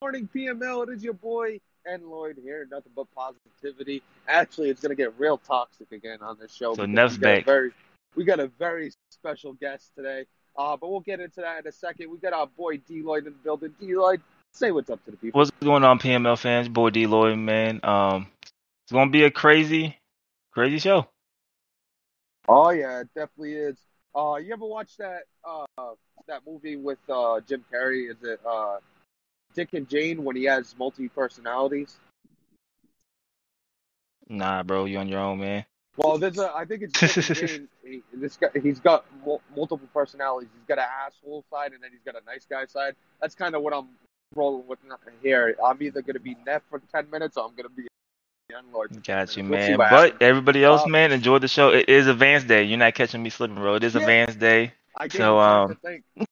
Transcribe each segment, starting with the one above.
Morning PML, it is your boy N Lloyd here. Nothing but positivity. Actually, it's gonna get real toxic again on this show. So because Neff's we got a back. Very, we got a very special guest today. Uh, but we'll get into that in a second. We got our boy D Lloyd in the building. D Lloyd, say what's up to the people. What's going on, PML fans? Boy D Lloyd, man. Um, it's gonna be a crazy, crazy show. Oh yeah, it definitely is. Uh, you ever watch that uh that movie with uh Jim Carrey? Is it uh Dick and Jane when he has multi personalities? Nah, bro, you on your own, man. Well, there's a. I think it's Dick and Jane. He, this guy, he's got mul- multiple personalities. He's got an asshole side, and then he's got a nice guy side. That's kind of what I'm rolling with here. I'm either gonna be Neff for ten minutes, or I'm gonna be Young Lord. Got you, man. But everybody else, Um, man, enjoy the show. It is Advance Day. You're not catching me slipping, bro. It is Yeah. Advance Day. I So, um.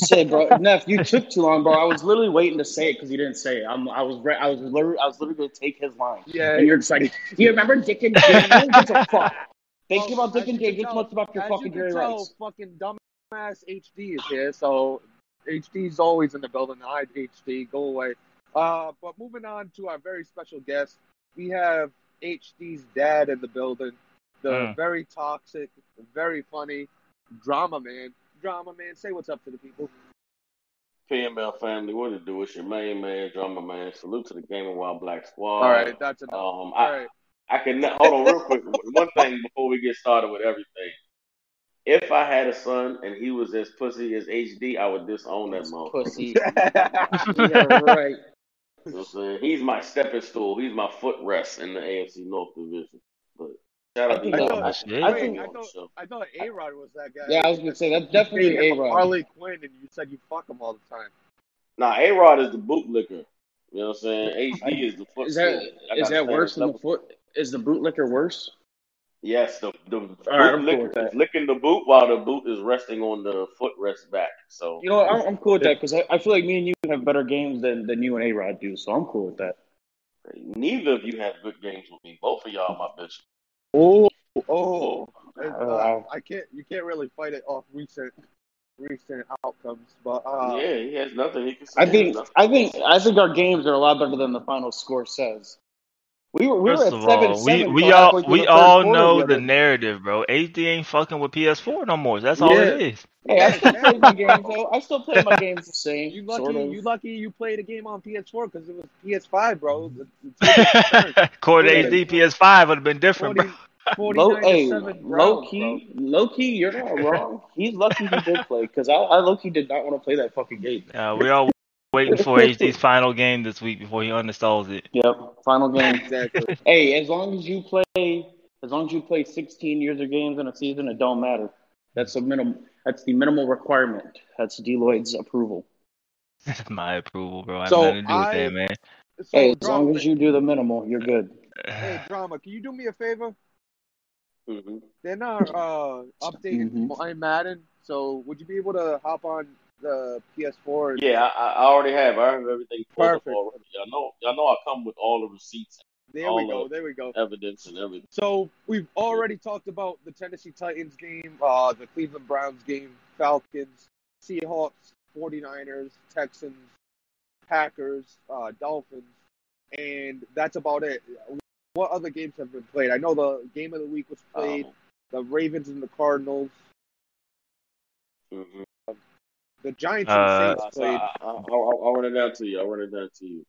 Say, bro, Neff, you took too long, bro. I was literally waiting to say it because you didn't say it. I'm, I was, re- I was literally, I was literally going to take his line. Yeah, and you're just like, you remember Dick and Jane? Who gives a fuck? Think Well, about Dick and you Jane can just tell- much about your As fucking you can Jerry tell, Rice. fucking dumbass HD is here, so HD's always in the building. Hi, HD, go away. Uh, but moving on to our very special guest, we have HD's dad in the building, the Mm. very toxic, very funny drama man. Drama man, say what's up to the people. PML family, what it do? It's your main man, drama man. Salute to the Game of Wild Black Squad. All right, that's enough. Um, All I, right. I can hold on real quick. One thing before we get started with everything. If I had a son and he was as pussy as HD, I would disown that motherfucker. Pussy. yeah, right. You know what I'm saying? He's my stepping stool. He's my footrest in the AFC North division. But shout out to I thought- I, shit. I, think I thought. I thought A Rod was that guy. Yeah, I was gonna say that's definitely a Rod. Harley Quinn, and you said you fuck him all the time. Nah, A Rod is the bootlicker. You know what I'm saying? HD is the foot Is that stool. I is gotta that worse than the foot? Is the bootlicker worse? Yes, the the right, I'm cool bootlicker with that. is licking the boot while the boot is resting on the footrest back. So You know, what? I'm, I'm cool with that because I, I feel like me and you have better games than, than you and A Rod do, so I'm cool with that. neither of you have good games with me. Both of y'all my bitch. Oh, oh, uh, wow. I can't. You can't really fight it off recent, recent outcomes. But uh, yeah, he has nothing he can say. I think Nothing. I think I think our games are a lot better than the final score says. We were we were First at of seven all, we seven. we till all we all know the the narrative, bro. HD ain't fucking with PS4 no more. That's all Yeah. it is. Hey, I still play my games though. I still play my games the same. you lucky. sort of. You lucky. You played a game on PS4 because it was PS5, bro. It's- it's different. Core to Yeah. HD PS5 would have been different, 40, bro. 49 Low, to hey, 7 low rounds, key, low key, you're not wrong. He's lucky he did play because I, I low key did not want to play that fucking game. Uh, we all waiting for HD's final game this week before he uninstalls it. Yep, final game. Exactly. Hey, as long as you play, as long as you play 16 years of games in a season, it don't matter. That's the minimum. That's the minimal requirement. That's D Lloyd's approval. That's my approval, bro. I have So, nothing to do with I- that, man. So, Hey, as drama, long as you do the minimal, you're good. hey, drama. Can you do me a favor? hmm They're not uh, updating Mhm. my Madden, so would you be able to hop on the PS4? and- Yeah, I, I already have. I have everything Perfect. already. Y'all know, y'all know I come with all the receipts, There we go. There we go. evidence, and everything. So we've already talked about the Tennessee Titans game, uh, the Cleveland Browns game, Falcons, Seahawks, 49ers, Texans, Packers, uh, Dolphins, and that's about it. What other games have been played? I know the game of the week was played, Um, the Ravens and the Cardinals, mhm. The Giants and Uh, the Uh, Saints played. I, I, I'll, I'll run it down to you. I'll run it down to you.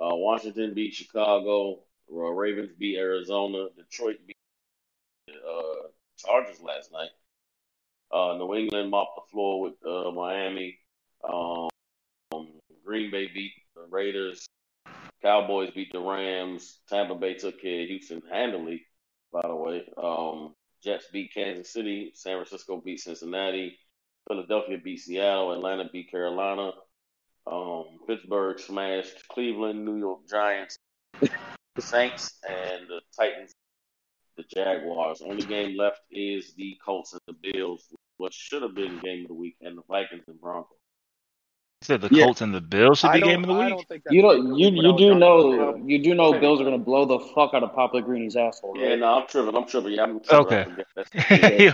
Uh, Washington beat Chicago. Ravens beat Arizona. Detroit beat uh, Chargers last night. Uh, New England mopped the floor with uh, Miami. Um, Green Bay beat the Raiders. Cowboys beat the Rams. Tampa Bay took care of Houston handily, by the way. Um, Jets beat Kansas City. San Francisco beat Cincinnati. Philadelphia beat Seattle. Atlanta beat Carolina. Um, Pittsburgh smashed Cleveland, New York Giants, the Saints, and the Titans, the Jaguars. Only game left is the Colts and the Bills, what should have been game of the week, and the Vikings and Broncos. You said the Yeah. Colts and the Bills should be game of the week. don't You game of don't you you do know Taylor. you do know Okay. Bills are gonna blow the fuck out of Papa Greeny's asshole, Yeah, no, I'm tripping. I'm tripping. Yeah, I'm tripping. Okay. That's you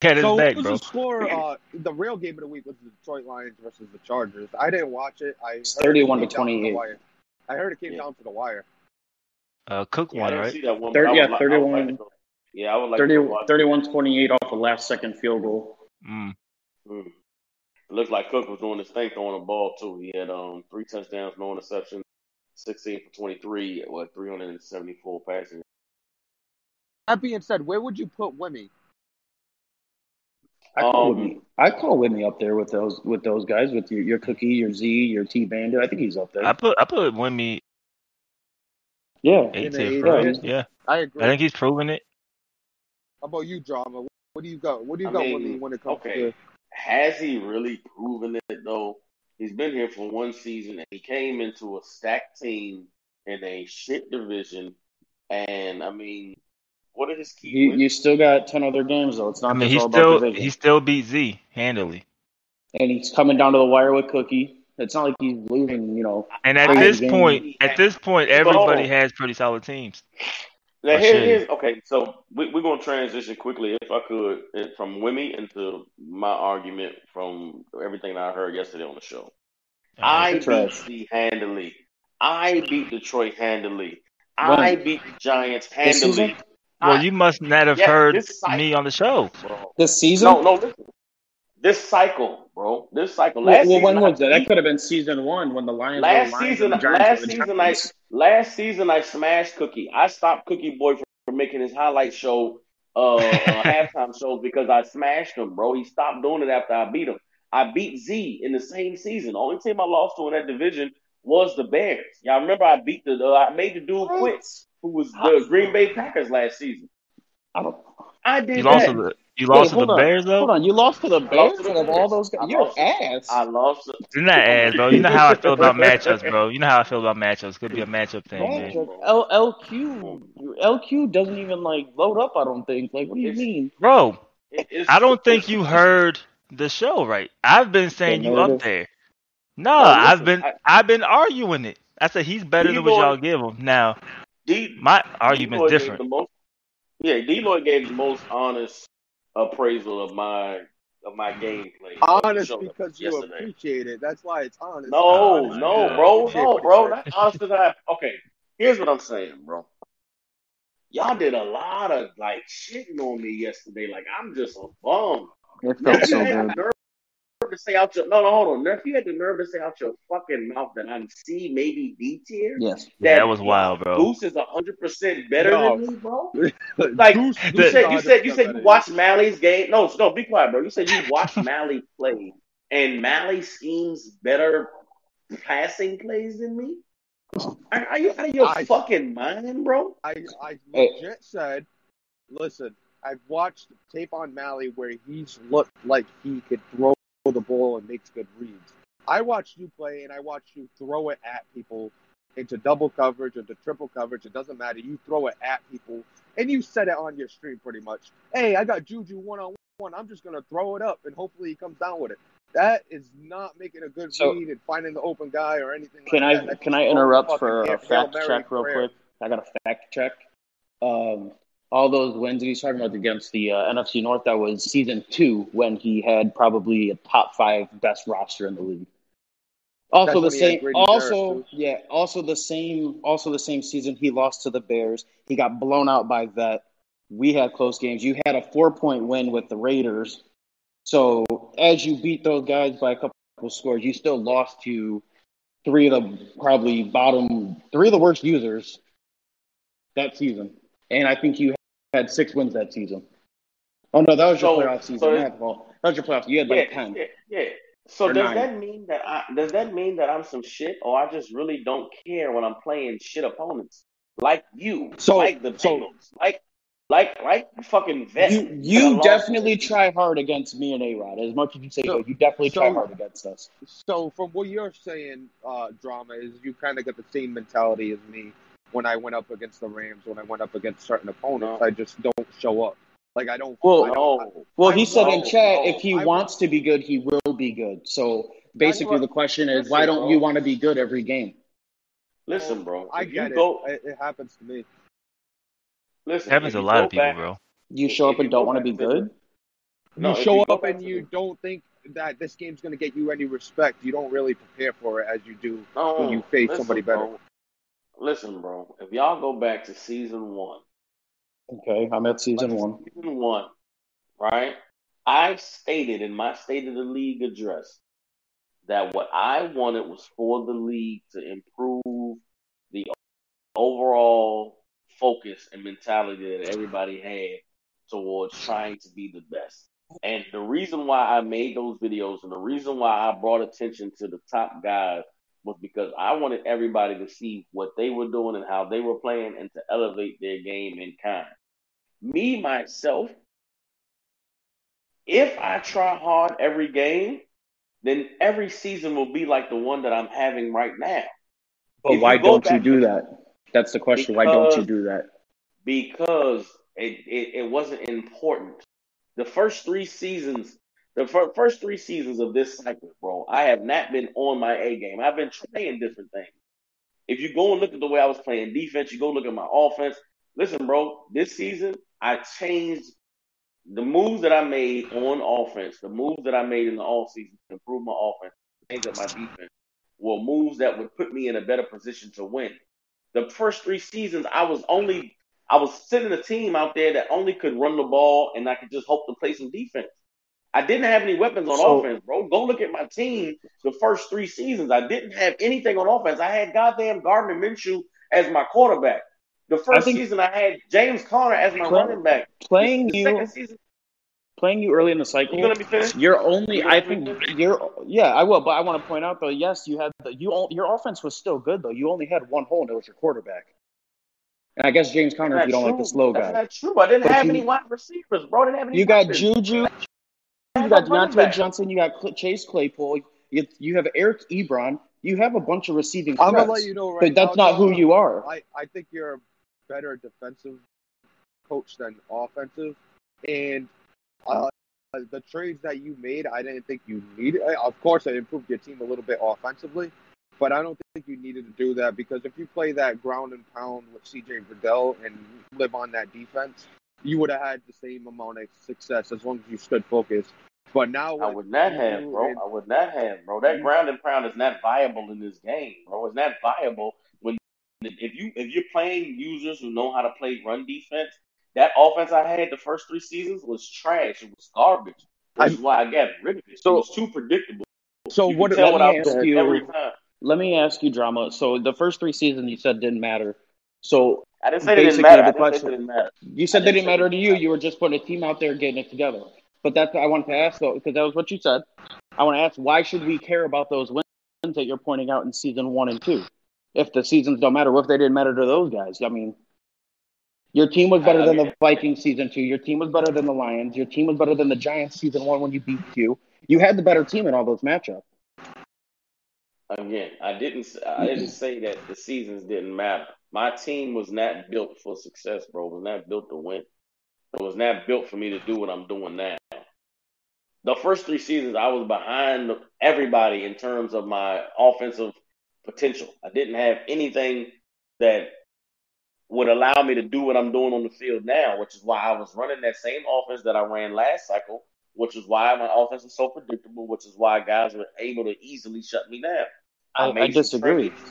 don't So back, what was bro. the score? Uh, the real game of the week was the Detroit Lions versus the Chargers. I didn't watch it. I It's heard it 31 to came down to the 28. wire. I heard it came Yeah. down to the wire. Uh, Cook yeah, won, didn't right? see that one. Thir- but I yeah, like, I would like yeah, I would like 30, to watch 31 28 off a last second field goal. Mm. Mm. It looked like Cook was doing his thing throwing the ball too. He had um three touchdowns, no interception, sixteen for twenty three, what three hundred and seventy four passing. That being said, where would you put Wimmy? I call Um, Whitney. I call Whitney up there with those with those guys with your your Cookie, your Z, your T Bandit. I think he's up there. I put I put Wimmy yeah, eight In the tier eight for tier? me. Yeah, I agree. I think he's proven it. How about you, Drama? What do you got? What do you I got, mean, Wimmy, when it comes okay. to? Has he really proven it though? He's been here for one season and he came into a stacked team in a shit division. And I mean, what did his key you you still got ten other games though. It's not I mean, he all still about division. he still beat Z handily. and he's coming down to the wire with Cookie. It's not like he's losing, you know. And at this game. point, at this point, everybody has pretty solid teams. Now Or here, here's okay. So we, we're gonna transition quickly, if I could, from Wimmy into my argument from everything I heard yesterday on the show. I beat Z handily. I beat Detroit handily. When? I beat the Giants This handily. Season? well, you must not have Yeah, heard cycle- me on the show. bro. This season? No, no, listen. This cycle, bro. This cycle. Well, Last well, season, when I was that? That could have been season one when the Lions last were the Lions season, and last season, I last season I smashed Cookie. I stopped Cookie Boy from, from making his highlight show, uh, uh halftime shows because I smashed him, bro. He stopped doing it after I beat him. I beat Z in the same season. The only team I lost to in that division was the Bears. Y'all remember I beat the, uh, I made the dude quit, who was the Green Bay Packers last season. I don't. I did You lost that. to the you Wait, lost to the on. Bears though. Hold on, you lost to the Bears to the out of all those guys. I You're lost. ass. I lost. to- It's not ass, bro. You know how I feel about matchups, bro. You know how I feel about matchups. Could be a matchup thing, man. Matchup. L- LQ LQ doesn't even like load up. I don't think. Like, what do you It's- mean? Bro, I don't think you heard the show right. I've been saying you up there. No, No, listen, I've been I- I've been arguing it. I said he's better than what D-Boy- y'all give him. Now D- my argument D Lloyd gave different. Most, yeah, D Lloyd gave the most honest appraisal of my of my gameplay. Honest because you yesterday. appreciate it. That's why it's honest. No, my no, God. bro, no, bro. sure. That's honest as I. Okay, here's what I'm saying, bro. Y'all did a lot of like shitting on me yesterday. Like I'm just a bum. It felt so good. The nerve to say out your no, no, hold on. Nerf, you had the nerve to say out your fucking mouth that I'm C, maybe D tier. Yes. Yeah, that was wild, bro. Goose is hundred percent better No. than me, bro. Like Goose- you Goose said, you is said, you 100% said you better. watched Mally's game. No, no, be quiet, bro. You said you watched Mally play, and Mally schemes better passing plays than me. Are, are you out of your I- fucking mind, bro? I, I Hey. legit said, listen, I've watched tape on Mally where he's looked like he could throw the ball and makes good reads. I watched you play and I watched you throw it at people into double coverage, or into triple coverage. It doesn't matter. You throw it at people and you said it on your stream pretty much. Hey, I got Juju one on one. I'm just going to throw it up and hopefully he comes down with it. That is not making a good So- read and finding the open guy or anything Can like I that. Can I interrupt for a fact check real prayer. quick? I got a fact check. Um, all those wins that he's talking about against the uh, NFC North, that was season two when he had probably a top five best roster in the league. Also That's the when he had same. Also, Jarrett, yeah. Also the same. Also the same season he lost to the Bears. He got blown out by Vet. We had close games. You had a four point win with the Raiders. So as you beat those guys by a couple scores, you still lost to three of the probably bottom three of the worst users that season. And I think you had six wins that season. Oh no, that was your So- playoff season. so- that was your playoff. You had Yeah, like ten. yeah, yeah. So does nine. that mean that I does that mean that I'm some shit, or I just really don't care when I'm playing shit opponents like you, So- like the so- Bengals, like like like fucking vet. You you definitely to. try hard against me and A Rod. As much as you say So- you definitely try hard against us. So from what you're saying, uh, drama is you kind of got the same mentality as me when I went up against the Rams. When I went up against certain opponents, No. I just don't show up. Like I don't. Well, I don't No, Well, I he said in chat No, if he I wants to be good, he will be good. So basically the question is, listen, why don't bro. you want to be good every game? Listen, bro. I if get you go, it. it. It happens to me. listen. It happens to a lot of people, back- bro. You show up and don't want to be good. No, you show you up and you the- don't think that this game's going to get you any respect. You don't really prepare for it as you do No, when you face listen, somebody better. Bro. Listen, bro. If y'all go back to season one, Okay, I'm at season one. season one, right? I stated in my State of the League address that what I wanted was for the league to improve the overall focus and mentality that everybody had towards trying to be the best. And the reason why I made those videos and the reason why I brought attention to the top guys was because I wanted everybody to see what they were doing and how they were playing and to elevate their game in kind. Me, myself, if I try hard every game, then every season will be like the one that I'm having right now. But If why go don't you do that? That's the question. Why don't you do that? because it, it, it wasn't important. The first three seasons, the fir- first three seasons of this cycle, bro, I have not been on my A game. I've been trying different things. If you go and look at the way I was playing defense, you go look at my offense. Listen, bro, this season I changed the moves that I made on offense, the moves that I made in the off season to improve my offense, change up my defense, were moves that would put me in a better position to win. The first three seasons, I was only I was sending a team out there that only could run the ball and I could just hope to play some defense. I didn't have any weapons on So- offense, bro. Go look at my team the first three seasons. I didn't have anything on offense. I had goddamn Gardner Minshew as my quarterback. The first think- season, I had James Conner as my Play- running back. Playing the you, second season, playing you early in the you cycle. gonna let me finish? You're only. You I think you're. Yeah, I will. But I want to point out though. Yes, you had the, you. Your offense was still good though. You only had one hole, and it was your quarterback. And I guess James Conner, if you don't like the slow That's guy. not true. I didn't But have you- any wide receivers, bro. I didn't have any. You got weapons. Juju. I You got no Diontae. Johnson. You got Chase Claypool. You, you have Eric Ebron. You have a bunch of receiving I'm threats. gonna let you know right but that's now, not who you are. I, I think you're a better defensive coach than offensive, and uh, the trades that you made, I didn't think you needed. uh, Of course, it improved your team a little bit offensively, but I don't think you needed to do that because if you play that ground and pound with C.J. Verdell and live on that defense, you would have had the same amount of success as long as you stood focused. But now, I with would not have, bro. and- I would not have, bro. That ground and pound is not viable in this game, bro. It's not viable when if you if you're playing users who know how to play run defense. That offense I had the first three seasons was trash. It was garbage. Which is why I got rid of it. So- it was too predictable. so You what? can tell let what me I ask you- every time. Let me ask you, drama. So the first three seasons you said didn't matter. So I didn't say it didn't matter. the I didn't say question- didn't matter. you said they didn't didn't matter to you. You were just putting a team out there getting it together. But that's what I wanted to ask though, because that was what you said. I want to ask why should we care about those wins that you're pointing out in season one and two? If the seasons don't matter, what if they didn't matter to those guys? I mean, your team was better than the Vikings season two. Your team was better than the Lions. Your team was better than the Giants season one when you beat Q. You had the better team in all those matchups. Again, I didn't. I didn't mm-hmm. say that the seasons didn't matter. My team was not built for success, bro. It was not built to win. It was not built for me to do what I'm doing now. The first three seasons, I was behind everybody in terms of my offensive potential. I didn't have anything that would allow me to do what I'm doing on the field now, which is why I was running that same offense that I ran last cycle, which is why my offense was so predictable, which is why guys were able to easily shut me down. I, I some disagree. trades.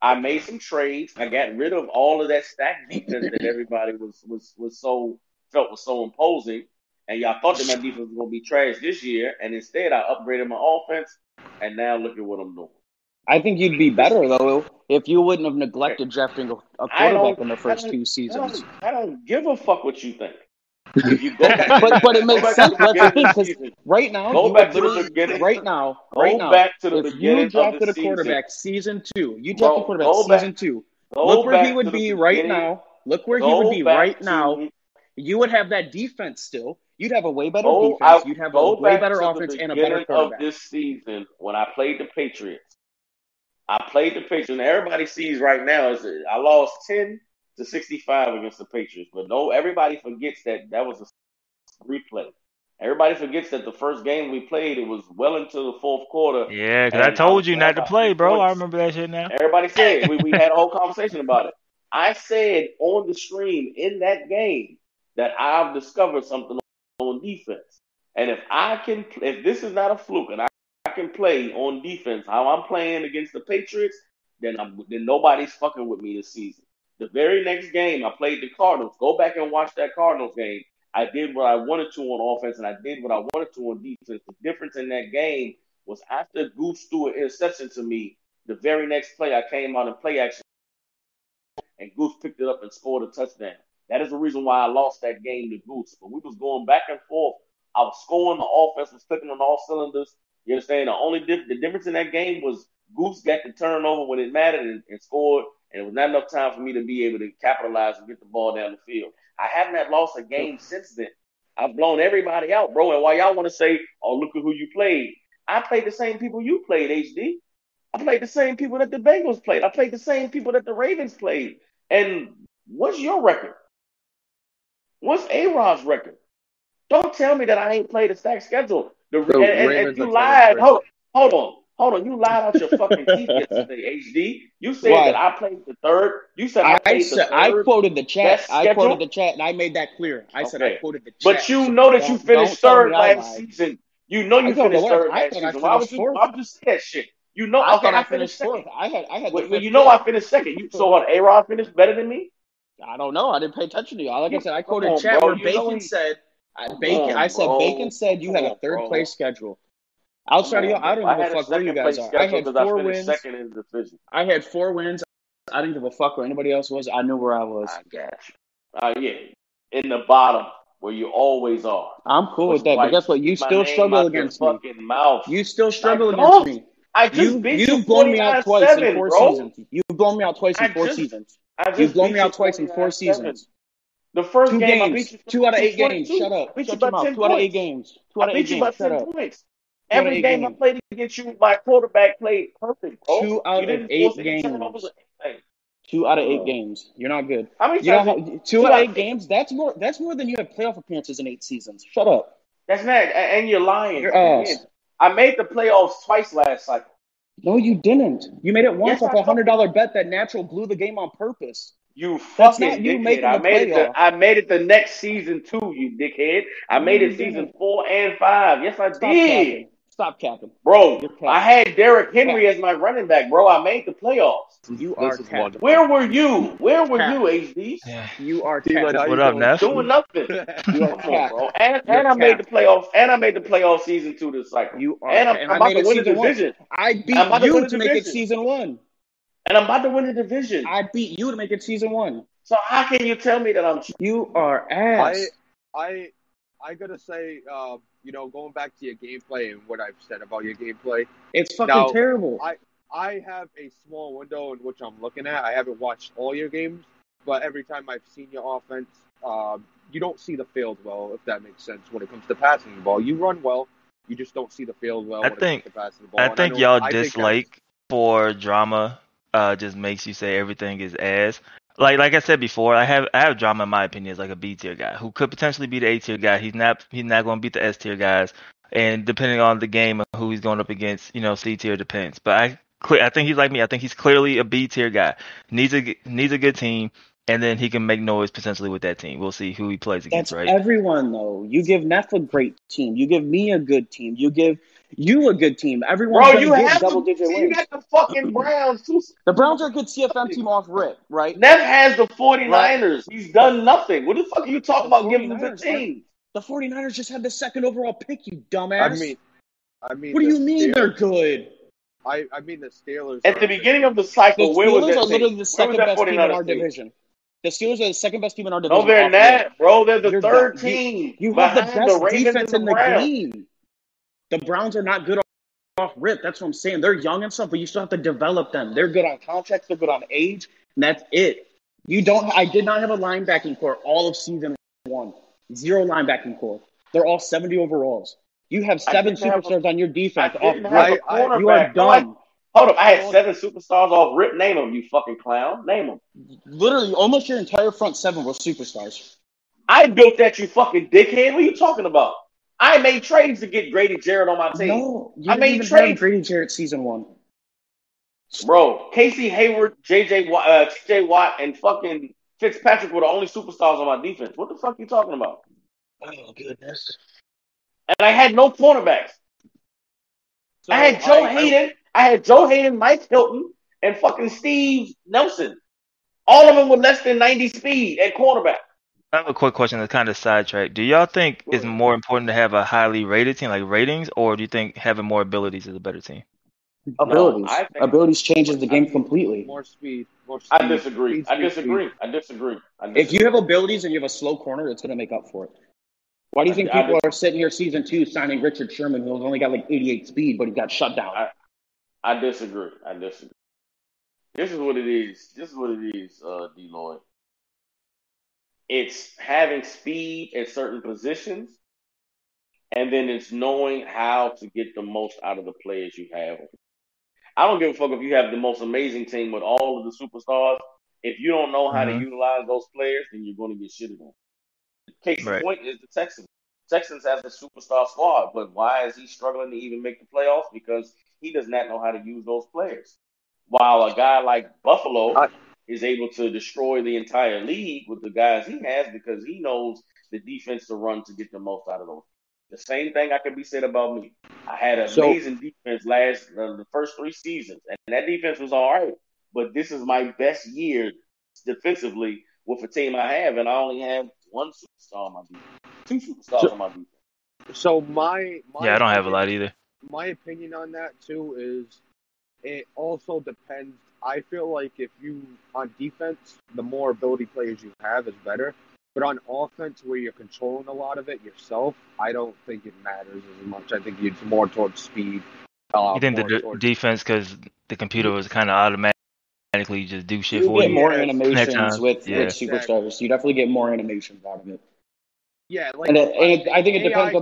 I made some trades. I got rid of all of that stack defense that everybody was was was so felt was so imposing. And y'all thought that my defense was gonna be trash this year, and instead I upgraded my offense, and now look at what I'm doing. I think you'd be better though if you wouldn't have neglected eh, drafting a quarterback in the first two I seasons. don't, I don't give a fuck what you think. If you go back, But but it makes sense. to the That's the thing because right now Go back to the beginning. right now Go right now. back to the If beginning you of drafted the a quarterback season two, you Bro, drafted a quarterback go back- season two. Go Look where he would to the be right now. Look where he would be right to- now. You would have that defense still. You'd have a way better Go, defense. I, You'd have a way better offense and a better beginning of quarterback. this season when I played the Patriots. I played the Patriots, and everybody sees right now is I lost ten to sixty-five against the Patriots. But no, everybody forgets that that was a replay. Everybody forgets that the first game we played, it was well into the fourth quarter. Yeah, because I told you not to play, bro. I remember that shit now. Everybody said we, we had a whole conversation about it. I said on the stream in that game that I've discovered something on defense, and if I can, if this is not a fluke, and I, I can play on defense how I'm playing against the Patriots, then I'm then nobody's fucking with me this season. The very next game, I played the Cardinals. Go back and watch that Cardinals game. I did what I wanted to on offense, and I did what I wanted to on defense. The difference in that game was after Goose threw an interception to me. The very next play, I came out and play action, and Goose picked it up and scored a touchdown. That is the reason why I lost that game to Goose. But we was going back and forth. I was scoring. The offense was clicking on all cylinders. You understand? The only dif- the difference in that game was Goose got the turnover when it mattered and, and scored, and it was not enough time for me to be able to capitalize and get the ball down the field. I haven't had lost a game since then. I've blown everybody out, bro. And while y'all want to say, "Oh, look at who you played," I played the same people you played, HD. I played the same people that the Bengals played. I played the same people that the Ravens played. And what's your record? What's A Rod's record? Don't tell me that I ain't played a stacked schedule. The, The and, and- and you lied. Hold, hold on. Hold on. You lied out your fucking teeth yesterday, HD. You said Why? that I played the third. You said I I played the said I quoted the chat. I quoted the chat, and I made that clear. I said I quoted the chat. But you know that you finished third last season. You know you finished third last season. Why would you? Why would you say that shit? You know. I okay, I I finished finished fourth. I had I had. Well, you know I finished second. You so what? A Rod finished better than me. I don't know. I didn't pay attention to you. Like I said, I Come quoted on, chat bro. where Bacon said. I, Bacon. on, I said bro. Bacon said you had a third bro. place schedule. Outside of you, Come on, I don't give a fuck where you guys are. I had 'cause I four wins. second in the division. I had four wins. I didn't give a fuck where anybody else was. I knew where I was. I got you. Uh, yeah, in the bottom where you always are. I'm cool with that. But guess what? You still struggle against me. Fucking mouth. You still struggle I against me. I just You beat you you've blown me out twice in four bro. seasons. You've blown me out twice in I four just- seasons. You've blown me out twice in four seasons. The first Two game I games. beat you Two out of eight games. Shut up. Shut your mouth. 10 Two out of eight games. Two out of eight beat you by games. Shut up. points. Two Every eight game I played against you, my quarterback played perfect, bro. Two out you of eight force any turnovers games. Two out of eight Oh. games. You're not good. How many You know times? how, did- two out of eight games. That's more. That's more than you have playoff appearances in eight seasons. Shut up. That's not, and you're lying. Your ass. I made the playoffs twice last cycle. No, you didn't. You made it once Yes, off a hundred dollar bet that Natural blew the game on purpose. You That's fucking not you dickhead. I made it. The, I made it the next season too. You dickhead. I made it season four and five. Yes, I Stop did, capping. Stop capping. bro. Capping. I had Derrick Henry as my running back, bro. I made the playoffs. You are capping. Where were you? Where were Cap. you, HD? Yeah. You are capping. how you What up, doing? Neff? Doing nothing. You are Come on, bro. And, and I made the playoffs. And I made the playoff season two this cycle. You are. And I'm, and I'm about to win the season one. division. I beat I'm about to win you to make it season one. And I'm about to win the division. I beat you to make it season one. So how can you tell me that I'm You are ass. I I I gotta say, um, you know, going back to your gameplay and what I've said about your gameplay, it's fucking Now, terrible. I I have a small window in which I'm looking at. I haven't watched all your games, but every time I've seen your offense, um, you don't see the field well, if that makes sense. When it comes to passing the ball, you run well, you just don't see the field well. I when think- it comes to passing the ball. I And think know- y'all I think dislike for drama uh just makes you say everything is ass. Like like I said before, I have I have drama in my opinion as like a B tier guy who could potentially be the A tier guy. He's not he's not going to beat the S tier guys, and depending on the game and who he's going up against, you know, C tier depends. But I I think he's like me. I think he's clearly a B tier guy. needs a needs a good team, and then he can make noise potentially with that team. We'll see who he plays against, That's right? everyone though. You give Neff a great team. You give me a good team. You give you a good team. Everyone, Bro, you get have double to, digit see, you got the fucking Browns too. The Browns are a good CFM team off rip, right? Neff has the 49ers. He's done nothing. What the fuck are you talking about giving them 49ers 15? The 49ers just had the second overall pick, you dumbass. I mean, I mean, what do you mean Steelers- they're good? I I mean the Steelers. At the beginning of the The cycle, where was Steelers that are literally the second best team in our team? division. The Steelers are the second best team in our division. No, they're not, bro. They're the You're third dumb. You- team. You have the behind best Ravens defense in the the game. The Browns are not good off rip. That's what I'm saying. They're young and stuff, but you still have to develop them. They're good on contracts. They're good on age, and that's it. You don't. I did not have a linebacking core all of season one. Zero linebacking core. They're all 70 overalls. You have seven didn't a- superstars on your defense off rip. have a I- cornerback. You are No, I- Hold up, I had seven superstars off rip. Name them, you fucking clown. Name them. Literally, almost your entire front seven were superstars. I built that, you fucking dickhead. What are you talking about? I made trades to get Grady Jarrett on my team. No, you I made even trades. Grady Jarrett season one. Bro, Casey Hayward, JJ Watt, uh, TJ Watt, and fucking Fitzpatrick were the only superstars on my defense. What the fuck are you talking about? Oh goodness. And I had no cornerbacks. So I had Joe I- I- Haden. I had Joe Haden, Mike Hilton, and fucking Steve Nelson. All of them with less than 90 speed at cornerback. I have a quick question that's kind of sidetracked. Do y'all think it's more important to have a highly rated team, like ratings, or do you think having more abilities is a better team? Abilities. I think- Abilities changes the game completely. more speed. More speed. I disagree. Speed, I disagree. speed. I disagree. I disagree. If you have abilities and you have a slow corner, it's going to make up for it. Why do you think I- I people dis- are sitting here season two signing Richard Sherman, who's only got like 88 speed, but he got shut down? I- I disagree. I disagree. This is what it is. This is what it is, uh, D. Lloyd. It's having speed at certain positions, and then it's knowing how to get the most out of the players you have. I don't give a fuck if you have the most amazing team with all of the superstars. If you don't know how to Mhm. utilize those players, then you're going to get shitted on. Case in Right. point is the Texans. Texans has a superstar squad, but why is he struggling to even make the playoffs? Because he does not know how to use those players. While a guy like Buffalo I- is able to destroy the entire league with the guys he has because he knows the defense to run to get the most out of those. The same thing I could be said about me. I had an So- amazing defense last uh, the first three seasons, and that defense was all right. But this is my best year defensively with the team I have, and I only have one superstar on my defense, two superstars So- on my defense. So my, my Yeah, I don't have a lot either. my opinion on that too is it also depends. I feel like if you on defense, the more ability players you have is better. But on offense, where you're controlling a lot of it yourself, I don't think it matters as much. I think it's more towards speed. Uh, You think the more de- towards- defense, because the computer was kind of automatically just do shit You for get you? more animations with, yeah. with superstars. You definitely get more animations out of it. Yeah, like And, it, and it, I think it AI depends on the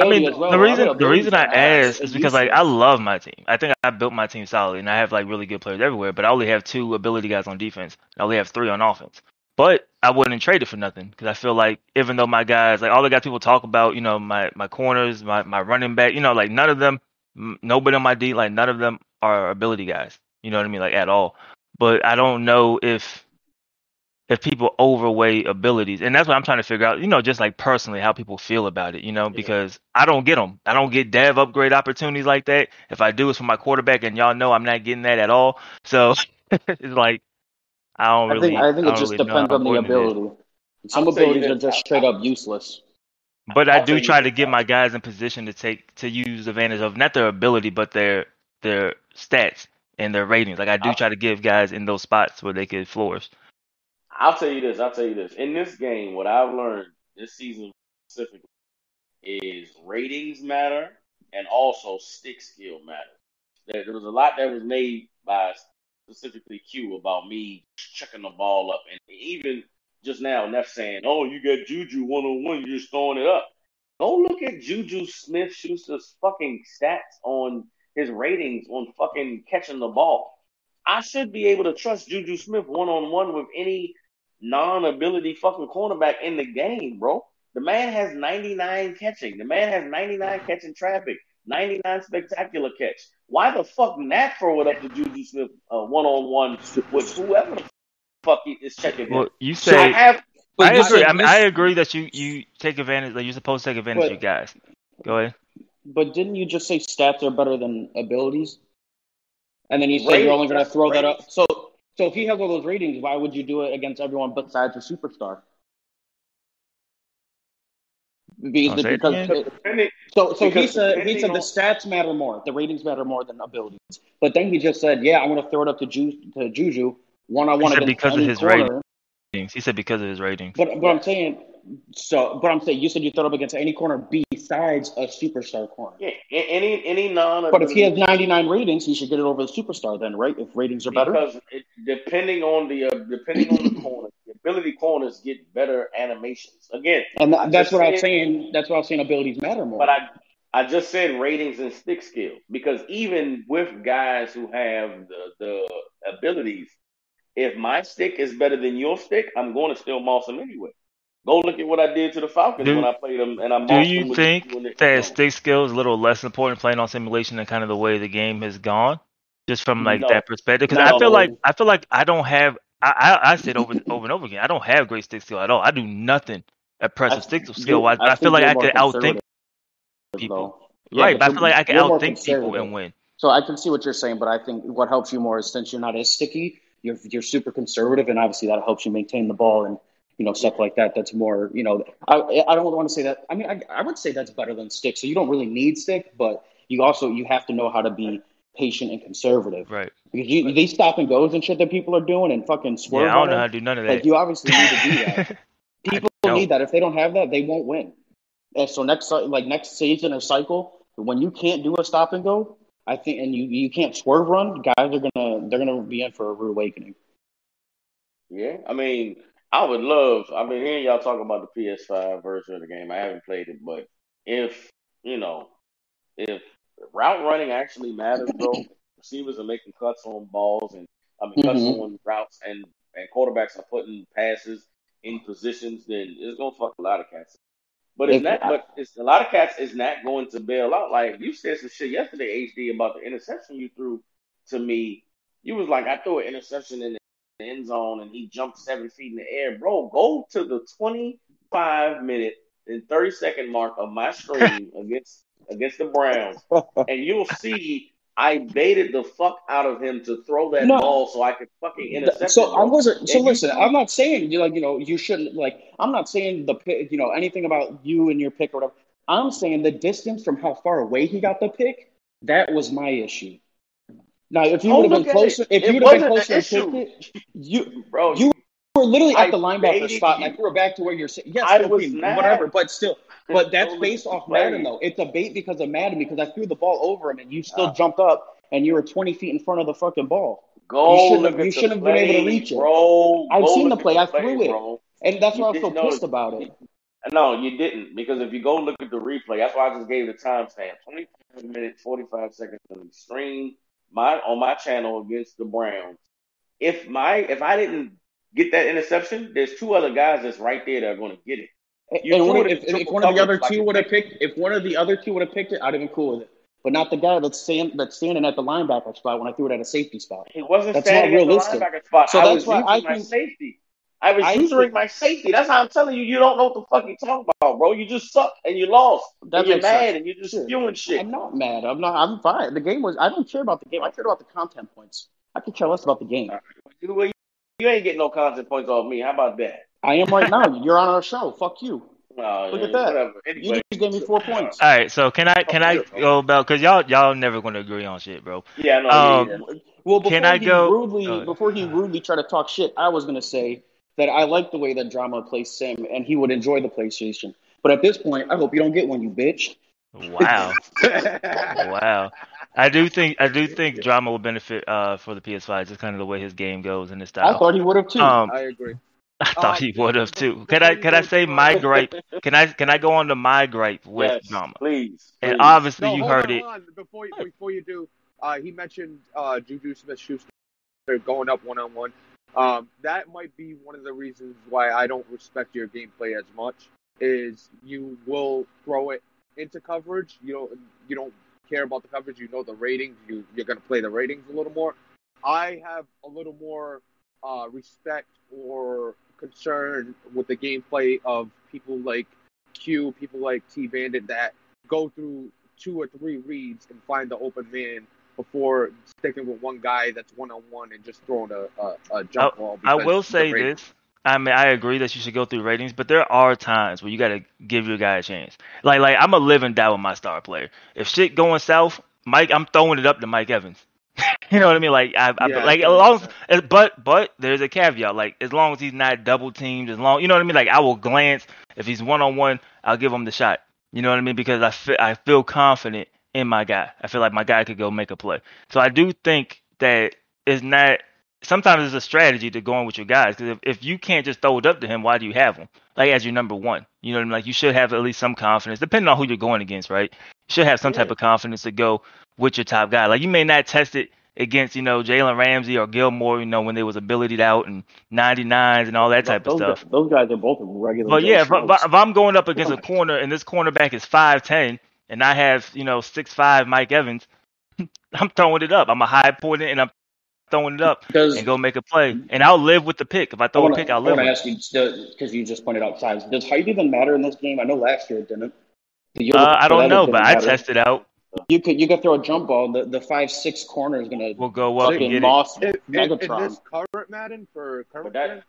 I mean, well. the A lot of reason the reason I asked is because like I love my team. I think I built my team solid, and I have like really good players everywhere. But I only have two ability guys on defense. I only have three on offense. But I wouldn't trade it for nothing because I feel like even though my guys, like all the guys people talk about, you know, my my corners, my my running back, you know, like none of them, nobody on my D, like none of them are ability guys. You know what I mean, like at all. But I don't know if if people overweigh abilities, and that's what I'm trying to figure out. You know, just like personally, how people feel about it. You know, because I don't get them. I don't get dev upgrade opportunities like that. If I do, it's for my quarterback, and y'all know I'm not getting that at all. So it's like I don't I really. think I think it just really depends on the important it is. ability. Some I'll tell you abilities are just straight up useless. But I I'll do try to get my guys in position to take to use advantage of not their ability, but their their stats and their ratings. Like I do try to give guys in those spots where they could flourish. I'll tell you this. I'll tell you this. In this game, what I've learned this season specifically is ratings matter and also stick skill matters. There, there was a lot that was made by specifically Q about me checking the ball up, and even just now, Neff saying, "Oh, you got Juju one on one, you're just throwing it up." Go look at Juju Smith Schuster's fucking stats on his ratings on fucking catching the ball. I should be able to trust Juju Smith one on one with any non-ability fucking cornerback in the game, bro. The man has 99 catching. The man has 99 catching traffic, 99 spectacular catch. Why the fuck not throw it up to Juju Smith one on one with whoever the fuck he is checking him? Well, you So I say have I you agree. said I mean, I agree that you you take advantage. Like you're supposed to take advantage of you guys. Go ahead. But didn't you just say stats are better than abilities? And then you said you're only going to Ratings, throw that up. So, so if he has all those ratings, why would you do it against everyone besides a superstar? Because, I'll it because again. depending, so, so he said he said the stats matter more, the ratings matter more than abilities. But then he just said, "Yeah, I'm going to throw it up to, Ju- to Juju one on He one against because of his corner." ratings. He said because of his ratings. But but I'm saying, so but I'm saying you said you throw up against any corner besides a superstar corner. yeah, any any non. But if he has 99 ratings, he should get it over the superstar then, right? If ratings are better. because it, depending on the uh, depending on the corner, the ability corners get better animations. Again, And th- that's what I'm saying. That's what I'm saying. Abilities matter more. But I I just said ratings and stick skill because even with guys who have the the abilities, if my stick is better than your stick, I'm going to still moss them anyway. Go look at what I did to the Falcons Do- when I played them, and I'm. Do you think that stick skill is a little less important playing on simulation than kind of the way the game has gone, just from like No. that perspective? Because No. I feel like I feel like I don't have. I I, I said over over and over again. I don't have great stick skill at all. I do nothing impressive stick skill wise. But I, feel like I could outthink people. Yeah, right, but I feel like I can outthink people and win. So I can see what you're saying, but I think what helps you more is since you're not as sticky, you're you're super conservative, and obviously that helps you maintain the ball and you know stuff like that. That's more you know. I I don't want to say that. I mean, I, I would say that's better than stick. So you don't really need stick, but you also you have to know how to be patient and conservative Right. because you, these stop and goes and shit that people are doing and fucking swerve. Yeah, I don't know how to do none of that. Like you obviously need to do that. People don't. need that. If they don't have that, they won't win. And so next like next season or cycle, when you can't do a stop and go, I think, and you you can't swerve run, guys are gonna they're gonna be in for a rude awakening. Yeah, I mean, I would love. I've been hearing y'all talk about the PS5 version of the game. I haven't played it, but if you know, if route running actually matters, bro, receivers are making cuts on balls and I mean cuts Mhm. on routes, and and quarterbacks are putting passes in positions, then it's gonna fuck a lot of cats. But it's If- not. But it's a lot of cats is not going to bail out. Like you said some shit yesterday, HD, about the interception you threw to me. You was like, I threw an interception in the end zone and he jumped seven feet in the air. Bro, go to the 25 minute and 30 second mark of my stream against against the Browns, and you'll see I baited the fuck out of him to throw that No. ball so I could fucking intercept So. I wasn't. So And you- listen, I'm not saying you like you know you shouldn't like. I'm not saying the pick, you know anything about you and your pick or whatever. I'm saying the distance from how far away he got the pick. That was my issue. Now, if you would have been closer, it. if you would have been closer an and you bro. you were literally I at the linebacker spot, and I you. threw it back to where you're sitting. Yes, I was Queen, not. whatever, but still, but that's Totally based off played. Madden though. It's a bait because of Madden because I threw the ball over him and you still Ah. jumped up and you were 20 feet in front of the fucking ball. Go You shouldn't look have- at you the shouldn't have been able to play, reach it. Bro, I've seen the play. I threw it. bro. And that's why I'm so didn't know- pissed about it. No, you didn't. Because if you go look at the replay, that's why I just gave the timestamp. 25 minutes, 45 seconds of the stream my on my channel against the Browns. If my if I didn't get that interception, there's two other guys that's right there that are going to get it. You and one, if, if one of the other two would have picked, if one of the other two would have picked it, I'd have been cool with it. But not the guy that's stand, that's standing at the linebacker spot when I threw it at a safety spot. He wasn't That's standing not at the realistic. linebacker spot. So I that's was why I my think- safety. I was I using my safety. That's how I'm telling you. You don't know what the fuck you talking about, bro. You just suck and you lost. That and you're mad sense. and you're just Sure. spewing shit. I'm not mad. I'm not. I'm fine. The game was. I don't care about the game. I cared about the content points. I could care less about the game. You, well, you ain't getting no content points off me. How about that? I am right now. You're on our show. Fuck you. Oh, Look yeah, at that. Whatever. You just gave me four points. All right, so can I can I go about because y'all y'all never going to agree on shit, bro. yeah, no, Um, yeah, yeah. Well, before Can I he go- rudely uh, before he rudely tried to talk shit, I was gonna say that I like the way that Drama plays Sim, and he would enjoy the PlayStation. But at this point, I hope you don't get one, you bitch. Wow, wow. I do think I do think drama will benefit uh for the PS5, It's just kind of the way his game goes and his style. I thought he would have too. Um, I agree. I thought Um, he would have too. before Can I can I say my gripe? Can I can I go on to my gripe with yes, drama? please. And please. obviously No, you hold heard on, it. on. Before you, before you do, uh, he mentioned uh, Juju Smith-Schuster going up one on one. Um, that might be one of the reasons why I don't respect your gameplay as much. Is you will throw it into coverage. You don't you don't care about the coverage. You know the ratings. You you're gonna play the ratings a little more. I have a little more uh, respect or concern with the gameplay of people like Q, people like T Bandit that go through two or three reads and find the open man before sticking with one guy that's one on one and just throwing a, a, a jump ball. I will say this. I mean, I agree that you should go through ratings, but there are times where you got to give your guy a chance. Like, like I'm a live and die with my star player. If shit going south, Mike, I'm throwing it up to Mike Evans. you know what I mean? Like, I, I Yeah, like as long as, but but there's a caveat. Like, as long as he's not double teamed, as long you know what I mean. Like, I will glance if he's one on one, I'll give him the shot. You know what I mean? Because I feel I feel confident in my guy. I feel like my guy could go make a play. So I do think that it's not sometimes it's a strategy to go in with your guys because if, if you can't just throw it up to him, why do you have him? Like as your number one, you know what I mean? Like you should have at least some confidence, depending on who you're going against, right? You should have some type of confidence to go with your top guy. Like you may not test it against you know Jalen Ramsey or Gilmore, you know when they was abilitied out and 99s and all that type those, of stuff. Those guys are both regular. But yeah, if, if I'm going up against a corner and this cornerback is five ten and I have you know six five Mike Evans, I'm throwing it up. I'm a high and I'm throwing it up because and go make a play. And I'll live with the pick. If I I throw want a pick, I'll live with it. ask you because you just pointed out size. Does height even matter in this game? I know last year it didn't. Uh, I don't know, didn't but I tested out. You could you could throw a jump ball. The the five six corner is gonna We'll go up and get it. moss In, in, in this current Madden for But current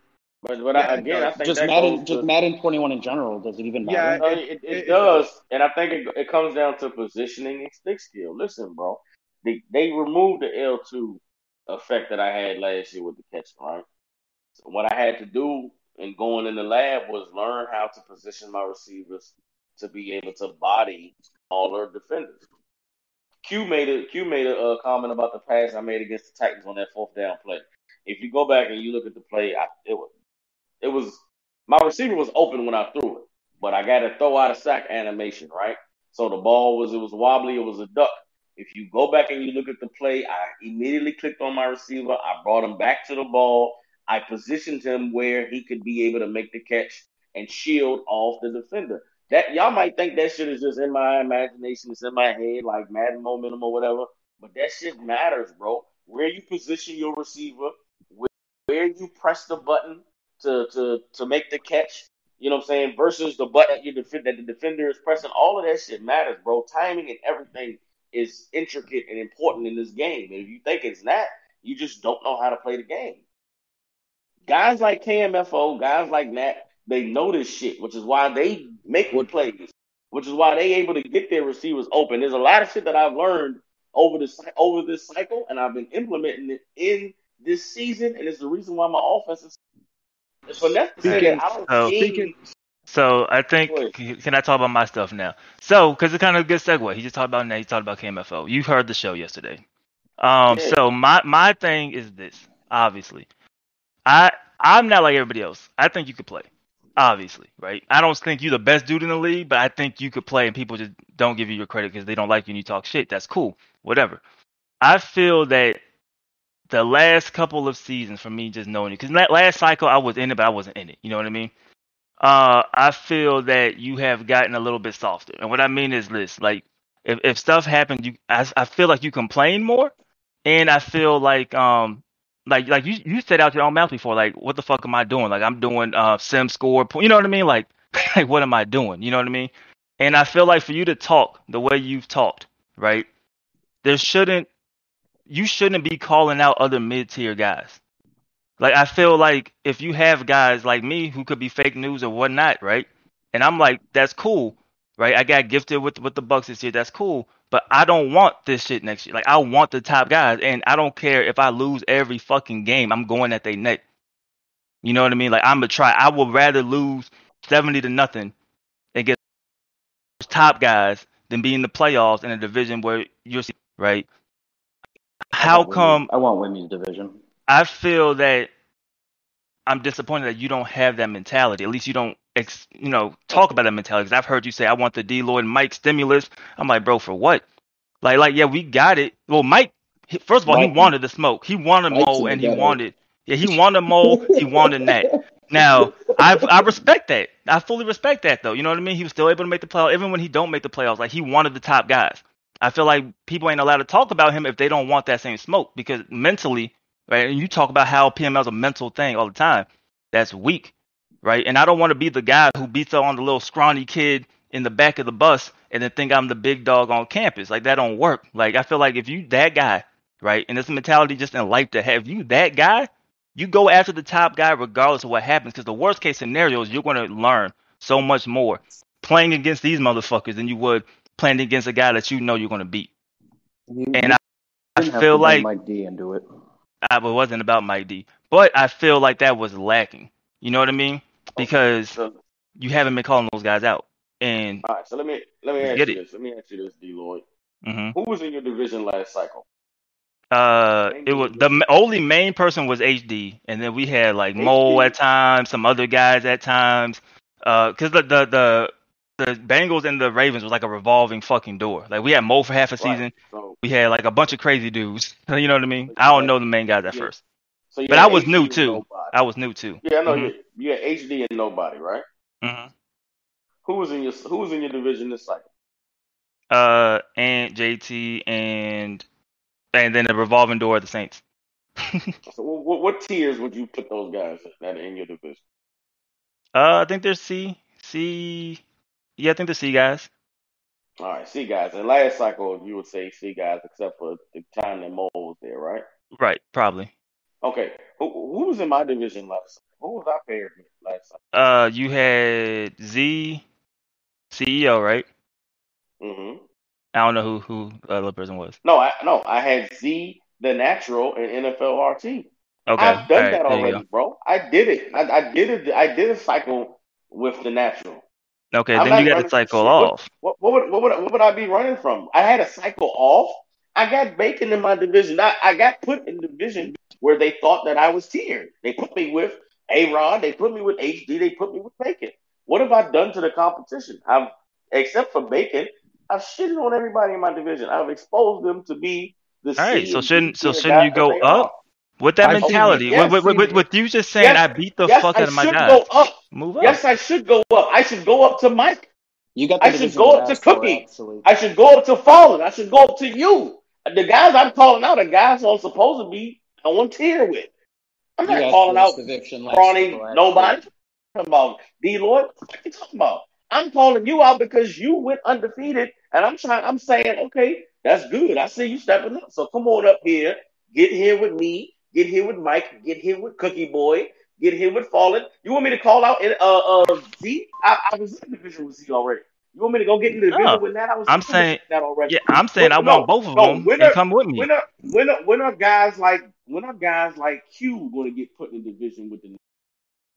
that, gen, but, but I, again, I think just that Madden goes just to, Madden twenty one in general. Does it even matter? Yeah, it- it, it, it- it does, does. and I think it, it comes down to positioning and stick skill. Listen, bro, they they removed the L two effect that I had last year with the catch, right? So what I had to do in going in the lab was learn how to position my receivers to be able to body all our defenders. Q made a Q made a uh, comment about the pass I made against the Titans on that fourth down play. If you go back and you look at the play, I, it was it was my receiver was open when I threw it, but I got to throw out a sack animation, right? So the ball was it was wobbly, it was a duck. If you go back and you look at the play, I immediately clicked on my receiver. I brought him back to the ball. I positioned him where he could be able to make the catch and shield off the defender. That y'all might think that shit is just in my imagination, it's in my head, like Madden momentum or whatever. But that shit matters, bro. Where you position your receiver, where, where you press the button to to to make the catch. You know what I'm saying? Versus the button you defend that the defender is pressing. All of that shit matters, bro. Timing and everything is intricate and important in this game. And if you think it's not, you just don't know how to play the game. Guys like KMFO, guys like Nat, they know this shit, which is why they make good plays, which is why they able to get their receivers open. There's a lot of shit that I've learned over this over this cycle, and I've been implementing it in this season, and it's the reason why my offense is. So that's the. Speaking- I don't so- Speaking, So I think can can I talk about my stuff now? So because it's kind of a good segue. He just talked about now. He talked about KMFO. You heard the show yesterday. Um. Yeah. So my my thing is this. Obviously, I I'm not like everybody else. I think you could play. Obviously, right? I don't think you're the best dude in the league, but I think you could play, and people just don't give you your credit because they don't like you and you talk shit. That's cool. Whatever. I feel that the last couple of seasons for me just knowing you because last cycle I was in it, but I wasn't in it. You know what I mean? uh, I feel that you have gotten a little bit softer. And what I mean is this: like, if, if stuff happens, you I, I feel like you complain more, and I feel like um like like you you said out your own mouth before, like, what the fuck am I doing? Like, I'm doing uh sim score, you know what I mean? Like, like what am I doing? You know what I mean? And I feel like for you to talk the way you've talked, right? There shouldn't you shouldn't be calling out other mid tier guys. Like I feel like if you have guys like me who could be fake news or whatnot, right? And I'm like, that's cool, right? I got gifted with with the Bucks this year, that's cool. But I don't want this shit next year. Like I want the top guys, and I don't care if I lose every fucking game. I'm going at their neck. You know what I mean? Like I'm gonna try. I would rather lose seventy to nothing and get top guys than be in the playoffs in a division where you're right. I How women's- come I want women's division? I feel that I'm disappointed that you don't have that mentality. At least you don't, ex, you know, talk about that mentality. Because I've heard you say, "I want the D. Lloyd Mike stimulus." I'm like, bro, for what? Like, like, yeah, we got it. Well, Mike, first of all, he wanted the smoke. He wanted Mike's Mo, and he ghetto. wanted, yeah, he wanted Mo. he wanted that. Now, I I respect that. I fully respect that, though. You know what I mean? He was still able to make the playoffs, even when he don't make the playoffs. Like he wanted the top guys. I feel like people ain't allowed to talk about him if they don't want that same smoke because mentally, right? And you talk about how PML is a mental thing all the time. That's weak, right? And I don't want to be the guy who beats up on the little scrawny kid in the back of the bus and then think I'm the big dog on campus. Like that don't work. Like I feel like if you that guy, right? And it's a mentality just in life to have. You that guy, you go after the top guy regardless of what happens. Because the worst case scenario is you're going to learn so much more playing against these motherfuckers than you would playing against a guy that you know you're going to beat. You- And I, I feel like Mike D and do it. I, it wasn't about Mike D, but I feel like that was lacking. You know what I mean? Because So, you haven't been calling those guys out. And all right, so let me let me ask you it. this. Let me ask you this, D. Lloyd. mhm. Who was in your division last cycle? uh, it was the only main person was HD, and then we had like HD? at times, some other guys at times. Uh, cause the the the the Bengals and the Ravens was like a revolving fucking door. Like we had Mo for half a Right. season. So, We had like a bunch of crazy dudes. You know what I mean? I don't know the main guys at Yeah. first, so but I was HD new too. I was new too. Yeah, I know Mhm. you. You had HD and nobody, right? hmm Who was in your Who was in your division this cycle? Uh, and JT and and then the revolving door of the Saints. So what, what tiers would you put those guys in, in your division? Uh, I think there's C, C. Yeah, I think the C guys. All right, see guys. And last cycle, you would say see guys, except for the time that Mo was there, right? Right, probably. Okay, who, who was in my division last? cycle? Who was I paired with last cycle? Uh, you had Z, CEO, right? Mm hmm I don't know who who the other person was. No, I no, I had Z the natural and NFL RT. Okay, I've done right, that already, bro. I did it. I, I did it. I did a cycle with the natural. Okay, I'm then you got to cycle. What- off. What, what would what would what would I be running from? I had a cycle off. I got Bacon in my division. I, I got put in division where they thought that I was tiered. They put me with A Rod. They put me with HD. They put me with Bacon. What have I done to the competition? I've except for Bacon, I've shitted on everybody in my division. I've exposed them to be the All right, so shouldn't so shouldn't you go up are. With that I mentality? Yes, with, with, with, with you just saying, Yes, I beat the yes, fuck I out of my should guys. go up. Move up. Yes, I should go up. I should go up to Mike. You got the I should go up to asked Cookie. actually. I should go up to Fallen. I should go up to you. The guys I'm calling out are guys I'm supposed to be on tier with. I'm not asked calling out this Brawny, cycle, nobody. I'm talking about D Lloyd. What are you talking about? I'm calling you out because you went undefeated, and I'm trying. I'm saying, okay, that's good. I see you stepping up. So come on up here. Get here with me. Get here with Mike. Get here with Cookie Boy. Get here with Fallen. You want me to call out in uh uh Z? I, I was in the division with Z already. You want me to go get in the division No. with that? I was I'm in the division saying- that already. Yeah, I'm saying I No, want both of no, them winner- and come with me. When are when are when are guys like when are guys like Q going to get put in the division with the?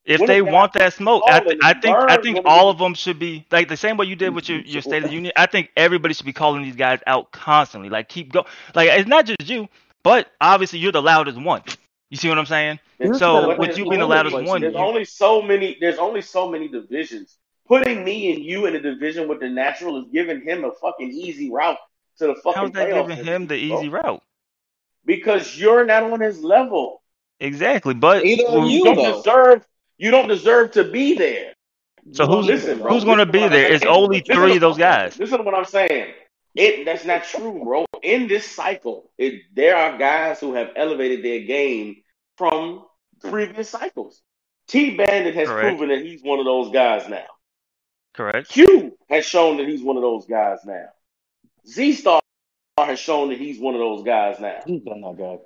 If when they want that smoke, I, th- I think I think all of them should be like the same way you did with your, your State of the Union. I think everybody should be calling these guys out constantly. Like keep going. Like it's not just you, but obviously you're the loudest one. You see what I'm saying? There's So with you being the only- loudest one, there's you- only so many. There's only so many divisions. Putting me and you in a division with the natural is giving him a fucking easy route to the fucking How's that giving this him the season, bro. easy route? Because you're not on his level. Exactly, but Either well, you, You don't though. deserve. You don't deserve to be there. So You who's Listen, bro. who's going to be there? It's only three of those guys. Listen to what I'm saying. It that's not true, bro. In this cycle, it, there are guys who have elevated their game from previous cycles. T Bandit has Correct. proven that he's one of those guys now. Correct. Q has shown that he's one of those guys now. Z Star has shown that he's one of those guys now. He's done that guy.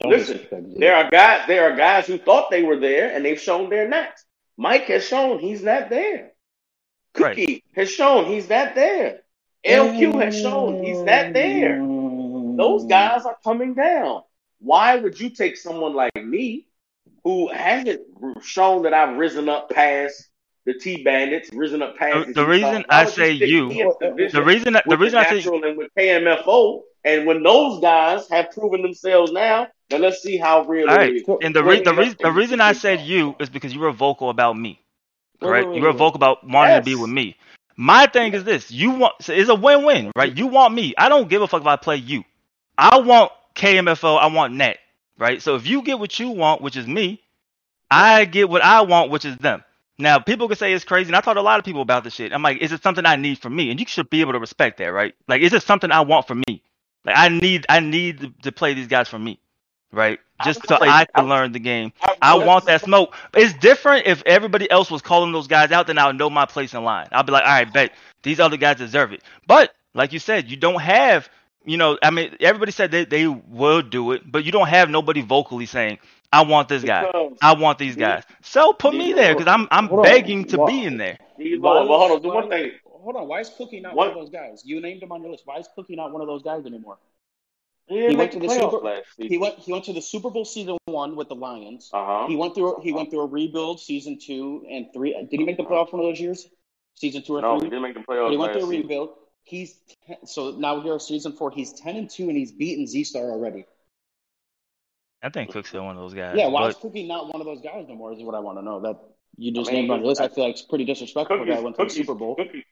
Don't Listen. There are guys. There are guys who thought they were there, and they've shown they're not. Mike has shown he's not there. Right. Cookie has shown he's not there. LQ has shown he's not there. Those guys are coming down. Why would you take someone like me, who hasn't shown that I've risen up past the T Bandits, risen up past The- the, the reason I say you- me in a division The reason that, the with reason I say natural and with KMFO, and when those guys have proven themselves now, then let's see how real All it right, is. and the re- the, re- the reason I said you is because you were vocal about me, Wait, correct? wait, You were vocal about wanting to be with me. My thing is this: you want so it's a win-win, right? You want me. I don't give a fuck if I play you. I want KMFO. I want Nat, right? So if you get what you want, which is me, I get what I want, which is them. Now people can say it's crazy, and I talked to a lot of people about this shit. I'm like, is it something I need for me? And you should be able to respect that, right? Like, is it something I want for me? Like, I need, I need to play these guys for me, right? Just so I can learn the game. I want that smoke. It's different if everybody else was calling those guys out, then I would know my place in line. I'll be like, all right, bet these other guys deserve it. But like you said, you don't have, you know, I mean, everybody said they, they will do it, but you don't have nobody vocally saying, I want this guy. Because I want these guys. So put me there because I'm I'm Hold on. begging to be in there. these Why well, hold on. Do why- one thing. Hold on. Why is Cookie not What? one of those guys? You named him on your list. Why is Cookie not one of those guys anymore? He He went to the Super- last. He went. He went to the Super Bowl season one with the Lions. Uh huh. He went through. He went through a rebuild season two and three. Did he make the playoffs one of those years? Season two or No, he three. didn't make the But playoffs he went through a season. rebuild. He's ten, so now here season four. He's ten and two, and he's beaten Z Star already. I think Cook's still one of those guys. Yeah, why but- is Cookie not one of those guys no more? Is what I want to know. That you just I mean, named on the list. I feel like it's pretty disrespectful. for a guy Cookies, went to the Super Bowl. Cookie,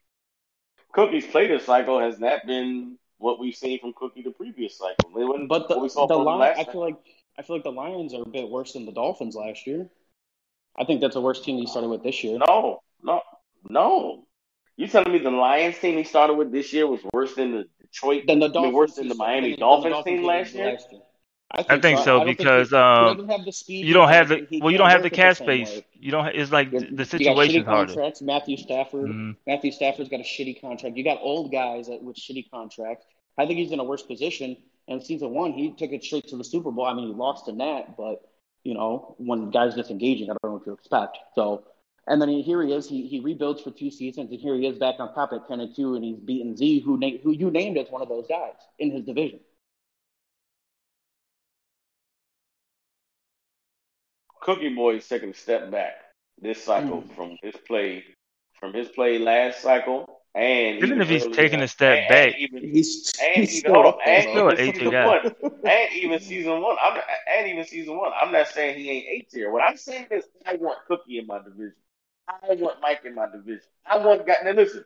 Cookie's play this cycle has not been what we've seen from Cookie the previous cycle. But the we saw the Lions, last I time. feel like I feel like the Lions are a bit worse than the Dolphins last year. I think that's a worse team he started with this year. No, no, no. You telling me the Lions team he started with this year was worse than the Detroit? Than the I mean, Dolphins, worse than the Miami the Dolphins Dolphins team did last year? I I think I so don't think because um, he doesn't have the speed. you don't have the he- he well, you don't have the cap space. way. You don't. It's like You the you got shitty situation's harder. contracts. Matthew Stafford. Mhm. Matthew Stafford's got a shitty contract. You got old guys with shitty contracts. I think he's in a worse position. And season one, he took it straight to the Super Bowl. I mean, he lost to that, but you know, when guys disengaging, I don't know what to expect. So, and then he, here he is. He he rebuilds for two seasons, and here he is back on top at ten and two, and he's beaten Z, who na- who you named as one of those guys in his division. Cookie Boy is taking a step back this cycle Mm. from his play, from his play last cycle, and Even if he's earlier- taking a step and, back, and even He's and he's even still hold up on, and. Still even A-tier season guy. one, and even season one. I'm and even season one. I'm not saying he ain't A tier. What I'm saying is, I want Cookie in my division. I want Mike in my division. I want guy. Now listen,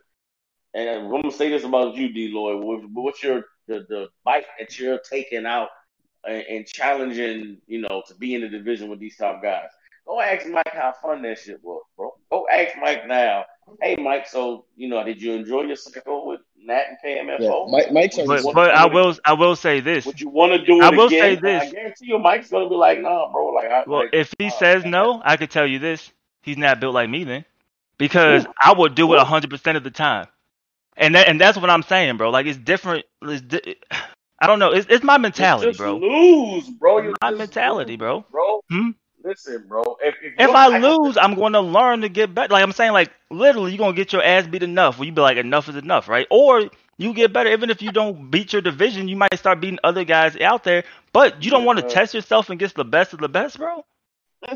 and I'm gonna say this about you, D. Lloyd. What's your the the bite that you're taking out and, and challenging? You know, to be in the division with these top guys. Go ask Mike how fun that shit was, bro. Go ask Mike now. Hey, Mike. So you know, did you enjoy your cycle with Nat and KMFO? Yeah, Mike, Mike's Would already you but but I do it will I will say this. Would you want to do it I will say again? I guarantee you, Mike's gonna be like, "Nah, bro. Like, I, Well, like, if he nah, says no, I could tell you this: he's not built like me then, because Ooh. I would do it Ooh. hundred percent of the time, and that and that's what I'm saying, bro. Like it's different. It's di- I don't know. It's it's my mentality, just bro. lose, bro. You My mentality, lose, bro. bro. Hmm? Listen, bro. If if, If I to- lose, I'm going to learn to get better. Like I'm saying, like literally, you're gonna get your ass beat enough. Where you be like, enough is enough, right? Or you get better. Even if you don't beat your division, you might start beating other guys out there. But you don't want to test yourself against the best of the best, bro.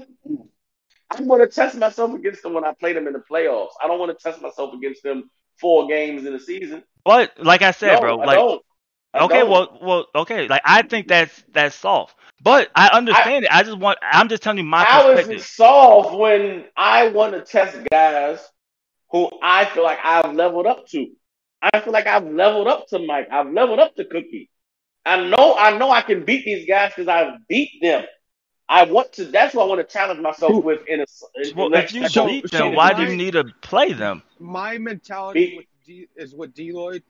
I'm gonna test myself against them when I play them in the playoffs. I don't want to test myself against them four games in the season. But like I said, no, bro, I like don't. I okay, don't. well, well, okay. Like I think that's that's soft. But I understand it. I just want. I'm just telling you my How is it perspective. soft when I want to test guys who I feel like I've leveled up to? I feel like I've leveled up to Mike. I've leveled up to Cookie. I know I know I can beat these guys because I've beat them. I want to. That's what I want to challenge myself Who- with. In a, in Well, the if you beat them, why do you need to play them? My mentality with D, is with D Lloyd.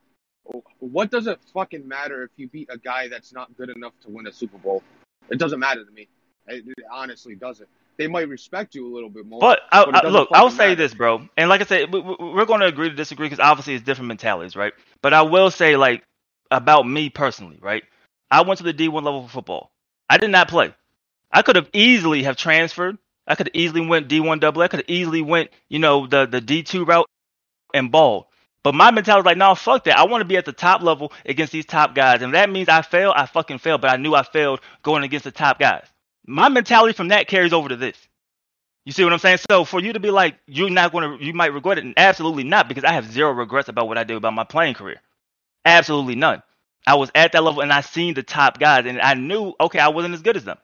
What does it fucking matter if you beat a guy that's not good enough to win a Super Bowl? It doesn't matter to me. It, it honestly doesn't. They might respect you a little bit more. But I, But I, look, I'll say matter. this, bro. And like I said, we, we- we're going to agree to disagree because obviously it's different mentalities, right? But I will say, like, about me personally, right? I went to the D1 level for football. I did not play. I could have easily have transferred. I could have easily went D1 double. I could have easily went, you know, the the D2 route and ball. But my mentality is like, no, fuck that. I want to be at the top level against these top guys. And that means I fail, I fucking fail. But I knew I failed going against the top guys. My mentality from that carries over to this. You see what I'm saying? So for you to be like, you're not to, you might regret it. Absolutely not, because I have zero regrets about what I did about my playing career. Absolutely none. I was at that level and I seen the top guys and I knew, okay, I wasn't as good as them.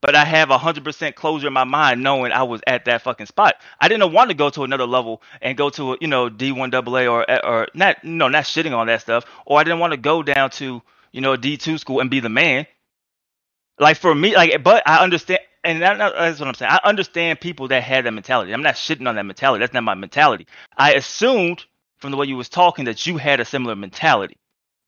But I have a hundred percent closure in my mind knowing I was at that fucking spot. I didn't want to go to another level and go to a, you know D one AA or or not no not shitting on that stuff. Or I didn't want to go down to you know D two school and be the man. Like for me, like but I understand and that, that's what I'm saying. I understand people that had that mentality. I'm not shitting on that mentality. That's not my mentality. I assumed from the way you was talking that you had a similar mentality.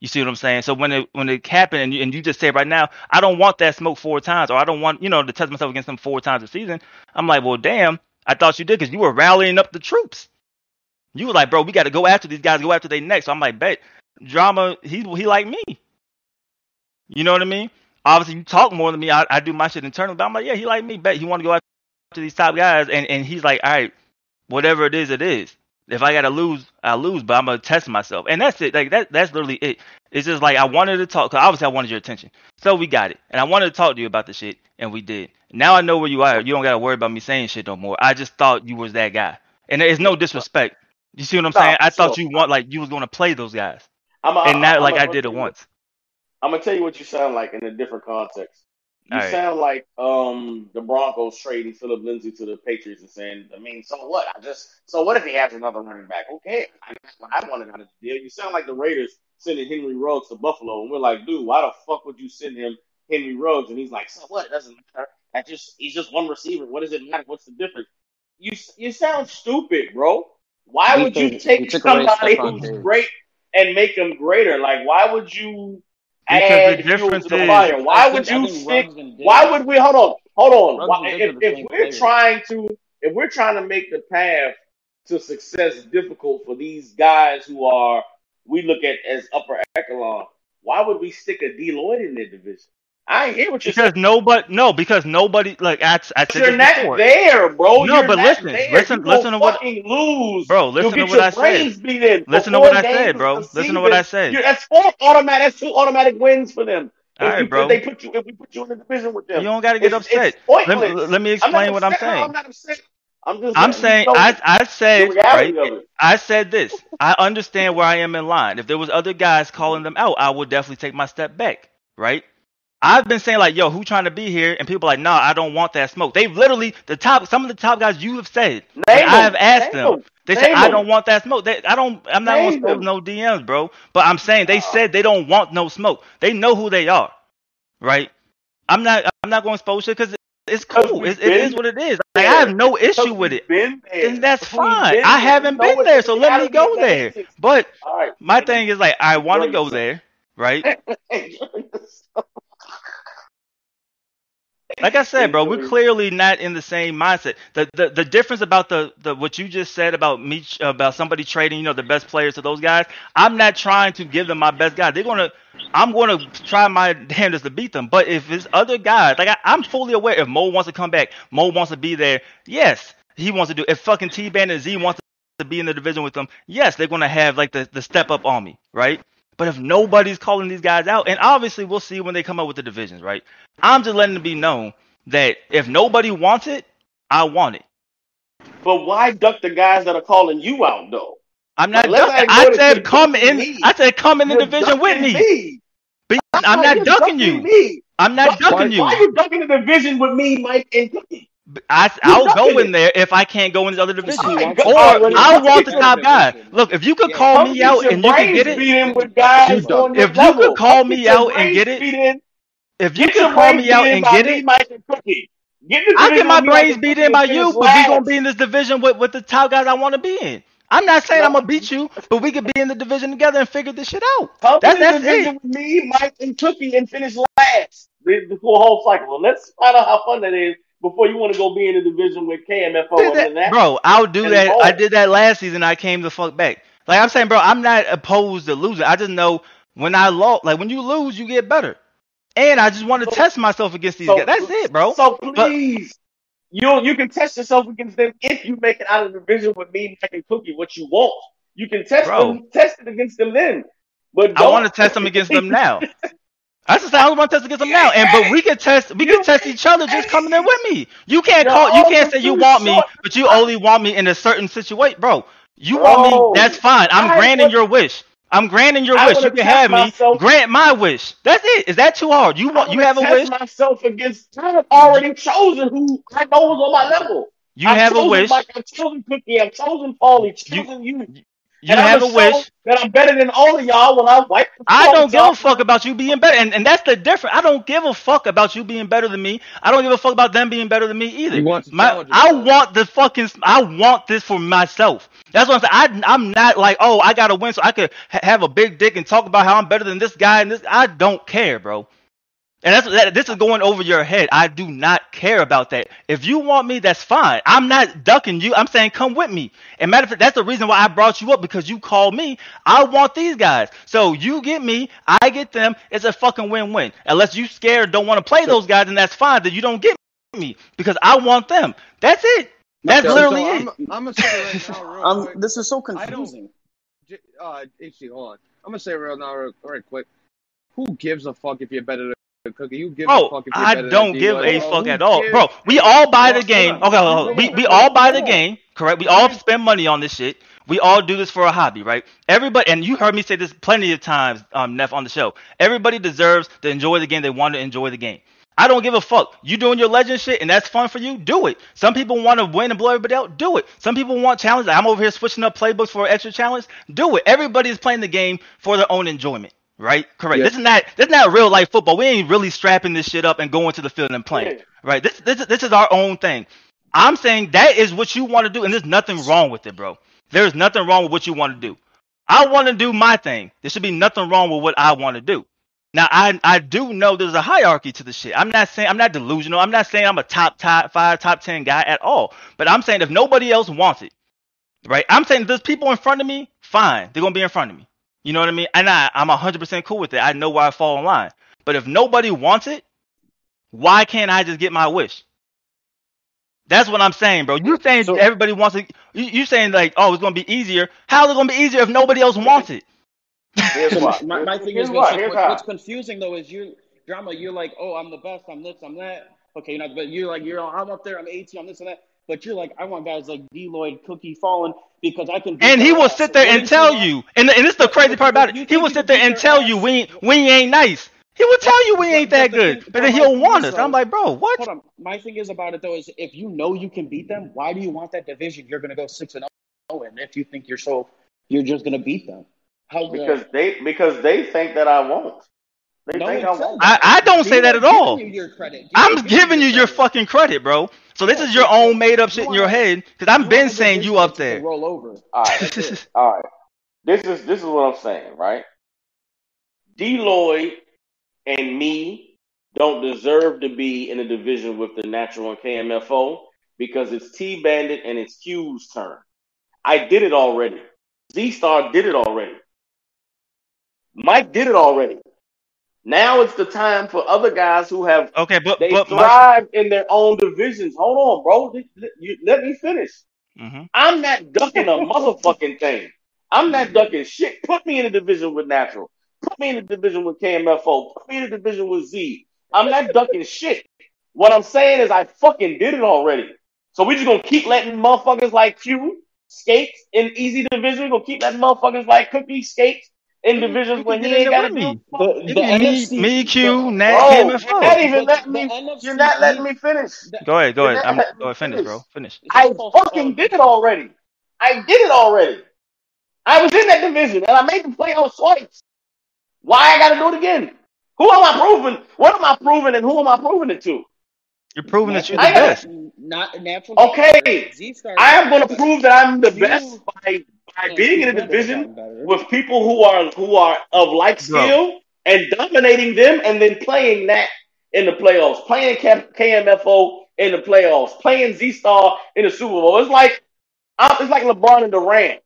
You see what I'm saying? So when it when it happened and you, and you just say right now, I don't want that smoke four times, or I don't want you know to test myself against them four times a season. I'm like, well, damn, I thought you did because you were rallying up the troops. You were like, bro, we got to go after these guys, go after they next. So I'm like, bet drama. He he like me. You know what I mean? Obviously, you talk more than me. I, I do my shit internally, but I'm like, yeah, he like me. Bet he want to go after these top guys, and and he's like, all right, whatever it is, it is. If I gotta lose, I lose, but I'm gonna test myself, and that's it. Like that, that's literally it. It's just like I wanted to talk. Cause obviously, I wanted your attention, so we got it, and I wanted to talk to you about the shit, and we did. Now I know where you are. You don't gotta worry about me saying shit no more. I just thought you was that guy, and it's no disrespect. You see what I'm No, saying? I thought sure. you want like you was gonna play those guys, I'm a, and not I'm like a- I did it once. I'm gonna tell you what you sound like in a different context. You All right. sound like um the Broncos trading Philip Lindsay to the Patriots and saying, I mean, so what? I just so what if he has another running back? Okay, I, I wanted out of the deal. You sound like the Raiders sending Henry Ruggs to Buffalo, and we're like, dude, why the fuck would you send him Henry Ruggs? And he's like, so what? It doesn't matter. That just he's just one receiver. What does it matter? What's the difference? You you sound stupid, bro. Why would you take he took away somebody who's great and make him greater? Like, why would you Because the add fuel difference to the is- Why would think- you stick? Ruggs and Diggs- Why would we? Hold on, hold on. Why, if if we're player. trying to if we're trying to make the path to success difficult for these guys who are we look at as upper echelon, why would we stick a D Lloyd in their division? I hear what you're Because saying. nobody, no, because nobody, like I said You're not before. there, bro. No, You're but listen, there. listen- you listen to what- lose, Bro, listen to what I said. brains beat in for Listen to what I said, bro. Listen to what I said. You're, that's four automatic. That's two automatic wins for them. If, All right, you, bro. they put you, if we put you in the division with them, You don't got to get It's- upset. it's Let me, let me I'm explain not what I'm saying. I'm not upset. I'm just. I'm letting you saying know I I said right. I said this. I understand where I am in line. If there was other guys calling them out, I would definitely take my step back. Right. I've been saying like, yo, who trying to be here? And people are like, nah, I don't want that smoke. They've literally the top some of the top guys you have said. I have asked Name them. them. They Name said I don't want that smoke. They, I don't. I'm not gonna Name expose no DMs, bro. But I'm saying they said they don't want no smoke. They know who they are, right? I'm not. I'm not gonna expose shit because it's cool. we've It, is what it is. Like, I have no issue with it. And that's fine. I haven't been there, so let me go there. But my thing is like, I want to go there, right? Like I said, bro, we're clearly not in the same mindset. The the, the difference about the, the what you just said about me about somebody trading, you know, the best players to those guys. I'm not trying to give them my best guy. They're gonna, I'm gonna try my damnedest to beat them. But if it's other guys, like I, I'm fully aware, if Mo wants to come back, Mo wants to be there. Yes, he wants to do. If fucking T Band and Z wants to be in the division with them, yes, they're gonna have like the the step up on me, right? But if nobody's calling these guys out, and obviously we'll see when they come up with the divisions, right? I'm just letting it be known that if nobody wants it, I want it. But why duck the guys that are calling you out though? I'm not Unless ducking. I I said come in. me. I said come in the division with ducking me. But I'm not you ducking you. Me? I'm not Why- ducking you. Why are you ducking the division with me, Mike and Cookie? I, You're I'll go in it. there if I can't go in the other division. He go- Or I ducking want the top guy. division. Look, if you could call Come me out and you can get it, beat in with guys You duck. on your If you could call me out and get it, if you could call me out and get it, Mike and Cookie. Get the I get my with me, Mike brains beat in by you, but we gonna be in this division with, with the top guys I want to be in. I'm not saying I'm gonna beat you, but we could be in the division together and figure this shit out. Come That, in the that's division it. with me, Mike, and Cookie, and finish last the, the whole cycle. Let's find out how fun that is before you want to go be in the division with KMFO and that- that. Bro, I'll do that. I did that last season. I came the fuck back. Like I'm saying, bro, I'm not opposed to losing. I just know when I lost, like when you lose, you get better. And I just want to So- test myself against these So- guys. That's it, bro. So please, you you can test yourself against them if you make it out of the division with me, Mike, and Cookie. What you want, you can test Bro. them, test it against them then. But I want to test them against them now. That's the thing. I want to test against them now. And but we can test. We can test each other just coming in with me. You can't call. You can't say you want me, but you only want me in a certain situation, bro. You want me? That's fine. I'm granting your wish. I'm granting your wish. You can have me. myself. Grant my wish. That's it. Is that too hard? You want? You have a wish. myself against. I've already chosen who I know is on my level. You I've have a wish. I've chosen Cookie. I've chosen Paulie. Chosen you. You And have a I'ma wish. That I'm better than all of y'all when I wipe. the I don't phones give a fuck about you being better, and, and that's the difference. I don't give a fuck about you being better than me. I don't give a fuck about them being better than me either. He My, I want the fucking. I want this for myself. That's what I'm saying. I, I'm not like, oh, I gotta win so I could ha- have a big dick and talk about how I'm better than this guy and this. I don't care, bro. And that's that, this is going over your head. I do not care about that. If you want me, that's fine. I'm not ducking you. I'm saying come with me. And matter of fact, that's the reason why I brought you up because you called me. I want these guys. So you get me, I get them. It's a fucking win-win. Unless you scared, don't want to play those guys, and that's fine. Then you don't get me because I want them. That's it. That's So- literally so it. I'm, I'm gonna say right now, real Um, this is so I don't- confusing. Uh, HC, hold on. I'm gonna say real now, real, real quick. Who gives a fuck if you're better than Cookie? Who gives a fuck if I don't give a Oh, fuck at all, bro. We all buy the game. Okay, hold on. we we all buy the game, correct? We all spend money on this shit. We all do this for a hobby, right? Everybody, and you heard me say this plenty of times, um, Neff, on the show. Everybody deserves to enjoy the game. They want to enjoy the game. I don't give a fuck. You doing your legend shit and that's fun for you? Do it. Some people want to win and blow everybody out. Do it. Some people want challenges. I'm over here switching up playbooks for an extra challenge. Do it. Everybody is playing the game for their own enjoyment. Right? Correct. Yeah. This is not this is not real life football. We ain't really strapping this shit up and going to the field and playing. Yeah. Right? This this is this is our own thing. I'm saying that is what you want to do, and there's nothing wrong with it, bro. There's nothing wrong with what you want to do. I want to do my thing. There should be nothing wrong with what I want to do. Now I I do know there's a hierarchy to the shit. I'm not saying I'm not delusional. I'm not saying I'm a top top five, top ten guy at all. But I'm saying if nobody else wants it, right? I'm saying there's people in front of me, fine, they're gonna be in front of me. You know what I mean? And I I'm hundred percent cool with it. I know where I fall in line. But if nobody wants it, why can't I just get my wish? That's what I'm saying, bro. You're saying So- everybody wants it? You, you saying like, oh, it's gonna be easier? How is it gonna be easier if nobody else wants it? Here's So my, my thing Here's is, why. what's, Here's what- how. what's confusing though is you drama. You're like, oh, I'm the best. I'm this. I'm that. Okay, you know, but you're like, you're I'm up there. I'm 18. I'm this and that. But you're like, I want guys like D. Lloyd, Cookie, Fallen because I can. And he will ass. sit there and tell you, and and this is the crazy part about it. He will sit there and beat their tell you ass? we ain't we ain't nice. He will tell you we ain't that good, but then he'll want us. I'm like, bro, what? Hold on. My thing is about it though is if you know you can beat them, why do you want that division? You're gonna go six and zero, and if you think you're so, you're just gonna beat them. How Because they because they think that I won't. They No think one I said won't. I, I don't say that at all. giving you your credit. I'm giving you your fucking credit, bro. So this is your own made up shit in your head because I've been saying you up there. Roll over. All right. All right. This is this is what I'm saying, right? D Lloyd and me don't deserve to be in a division with the natural and KMFO because it's T Bandit and it's Q's turn. I did it already. Z Star did it already. Mike did it already. Now it's the time for other guys who have Okay, but they but my, thrive in their own divisions. Hold on, bro. Let- let- you- let me finish. Mhm. I'm not ducking a motherfucking thing. I'm not ducking shit. Put me in a division with Natural. Put me in a division with KMFO. Put me in a division with Z. I'm not ducking shit. What I'm saying is I fucking did it already. So we just gonna keep letting motherfuckers like Q skate in easy division. We gonna keep letting motherfuckers like Cookie skate in divisions You when he ain't gotta there do with The, oh, me. the Me, NFC, me, Q, the, Nat, Bro, Cam, you're and Flo. not even But letting me. NFC You're not letting me finish. Go ahead, go ahead. I'm letting go me ahead, finish, bro. Finish. I fucking did it already. I did it already. I was in that division and I made the playoffs twice. Why I gotta do it again? Who am I proving? What am I proving and who am I proving it to? You're proving that you're the I- best. Not natural. Okay. Z Star. I am gonna prove that I'm the best by by being in a division with people who are who are of like Bro. skill and dominating them and then playing that in the playoffs, playing K- KMFO in the playoffs, playing Z Star in the Super Bowl. It's like it's like LeBron and Durant.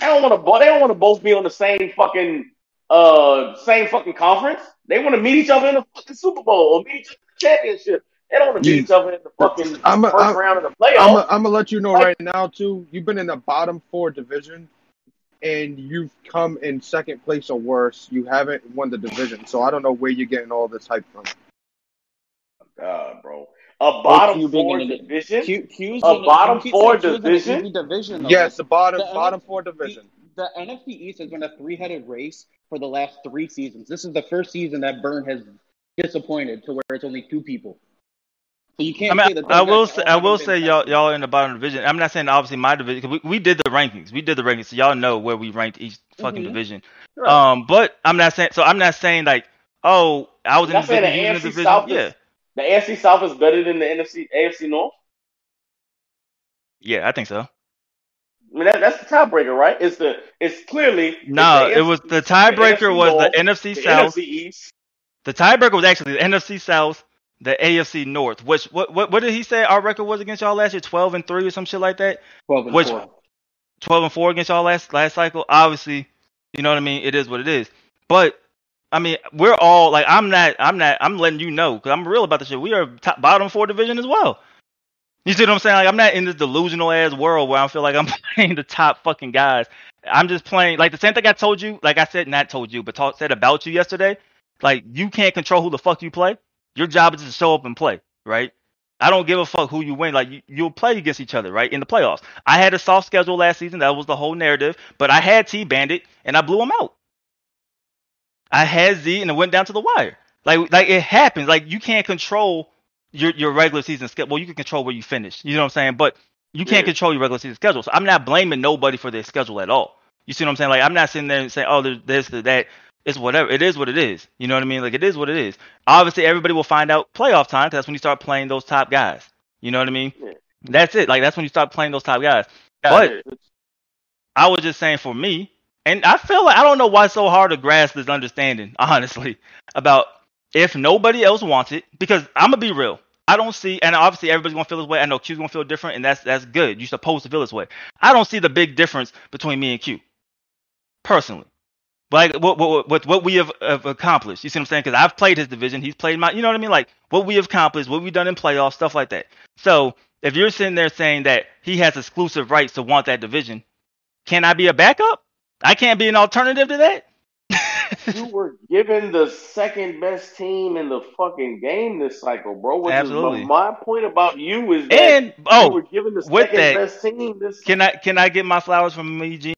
I don't want to. They don't want to both be on the same fucking uh same fucking conference. They want to meet each other in the fucking Super Bowl or meet each other in the championship. They don't want to meet Yeah. each other in the fucking I'm a- 1st I'm- round of the playoffs. I'm gonna let you know Like- right now too. You've been in the bottom four division, and you've come in second place or worse. You haven't won the division, so I don't know where you're getting all this hype from. God, bro, a bottom Q four division. Q, Q's A bottom Q- four Q's in an division? easy division though. Yes, the bottom The bottom NFC four division. The NFC East has been a three-headed race for the last three seasons. This is the first season that Burn has disappointed to where it's only two people. So you I can't mean, say that. I will say, I will say y'all y'all are in the bottom division. I'm not saying obviously my division we, we did the rankings. We did the rankings, so y'all know where we ranked each fucking Mhm. division. Um, but I'm not saying so. I'm not saying like, oh, I was in the division, the you in the division. South Yeah, is the AFC South is better than the NFC AFC North. yeah, I think so. I mean, that, that's the tiebreaker, right? It's the it's clearly it's No, the it was the tiebreaker was North, the NFC South. the. NFC East. The tiebreaker was actually the NFC South, the AFC North. Which what what what did he say our record was against y'all last year? Twelve and three or some shit like that. Twelve and Which- four. 12 and 4 against y'all last last cycle. Obviously, you know what I mean. It is what it is. But I mean, we're all like, I'm not, I'm not, I'm letting you know because I'm real about the shit. We are top bottom four division as well. You see what I'm saying? Like, I'm not in this delusional ass world where I feel like I'm playing the top fucking guys. I'm just playing like the same thing I told you. Like I said, not told you, but talk, said about you yesterday. Like you can't control who the fuck you play. Your job is to show up and play, right? I don't give a fuck who you win. Like you, you'll play against each other, right? In the playoffs. I had a soft schedule last season. That was the whole narrative. But I had T Bandit and I blew him out. I had Z and it went down to the wire. Like like it happens. Like you can't control your your regular season schedule. Well, you can control where you finish. You know what I'm saying? But you can't Yeah. control your regular season schedule. So I'm not blaming nobody for their schedule at all. You see what I'm saying? Like I'm not sitting there and saying, oh, there's this, there's that. It's whatever. It is what it is. You know what I mean? Like it is what it is. Obviously, everybody will find out playoff time that's when you start playing those top guys. You know what I mean? Yeah. That's it. Like that's when you start playing those top guys. Yeah, But yeah. I was just saying for me, and I feel like I don't know why it's so hard to grasp this understanding, honestly, about if nobody else wants it, because I'm gonna be real. I don't see, and obviously everybody's gonna feel this way. I know Q's gonna feel different, and that's that's good. You're supposed to feel this way. I don't see the big difference between me and Q, personally. Like what what what, what we have, have accomplished. You see what I'm saying? Because I've played his division, he's played my. You know what I mean? Like what we have accomplished, what we've done in playoffs, stuff like that. So if you're sitting there saying that he has exclusive rights to want that division, can I be a backup? I can't be an alternative to that. you were given the second best team in the fucking game this cycle, bro. Which Absolutely. My point about you is that and oh, you oh, were given the second that, best team this. can I can I get my flowers from me, G,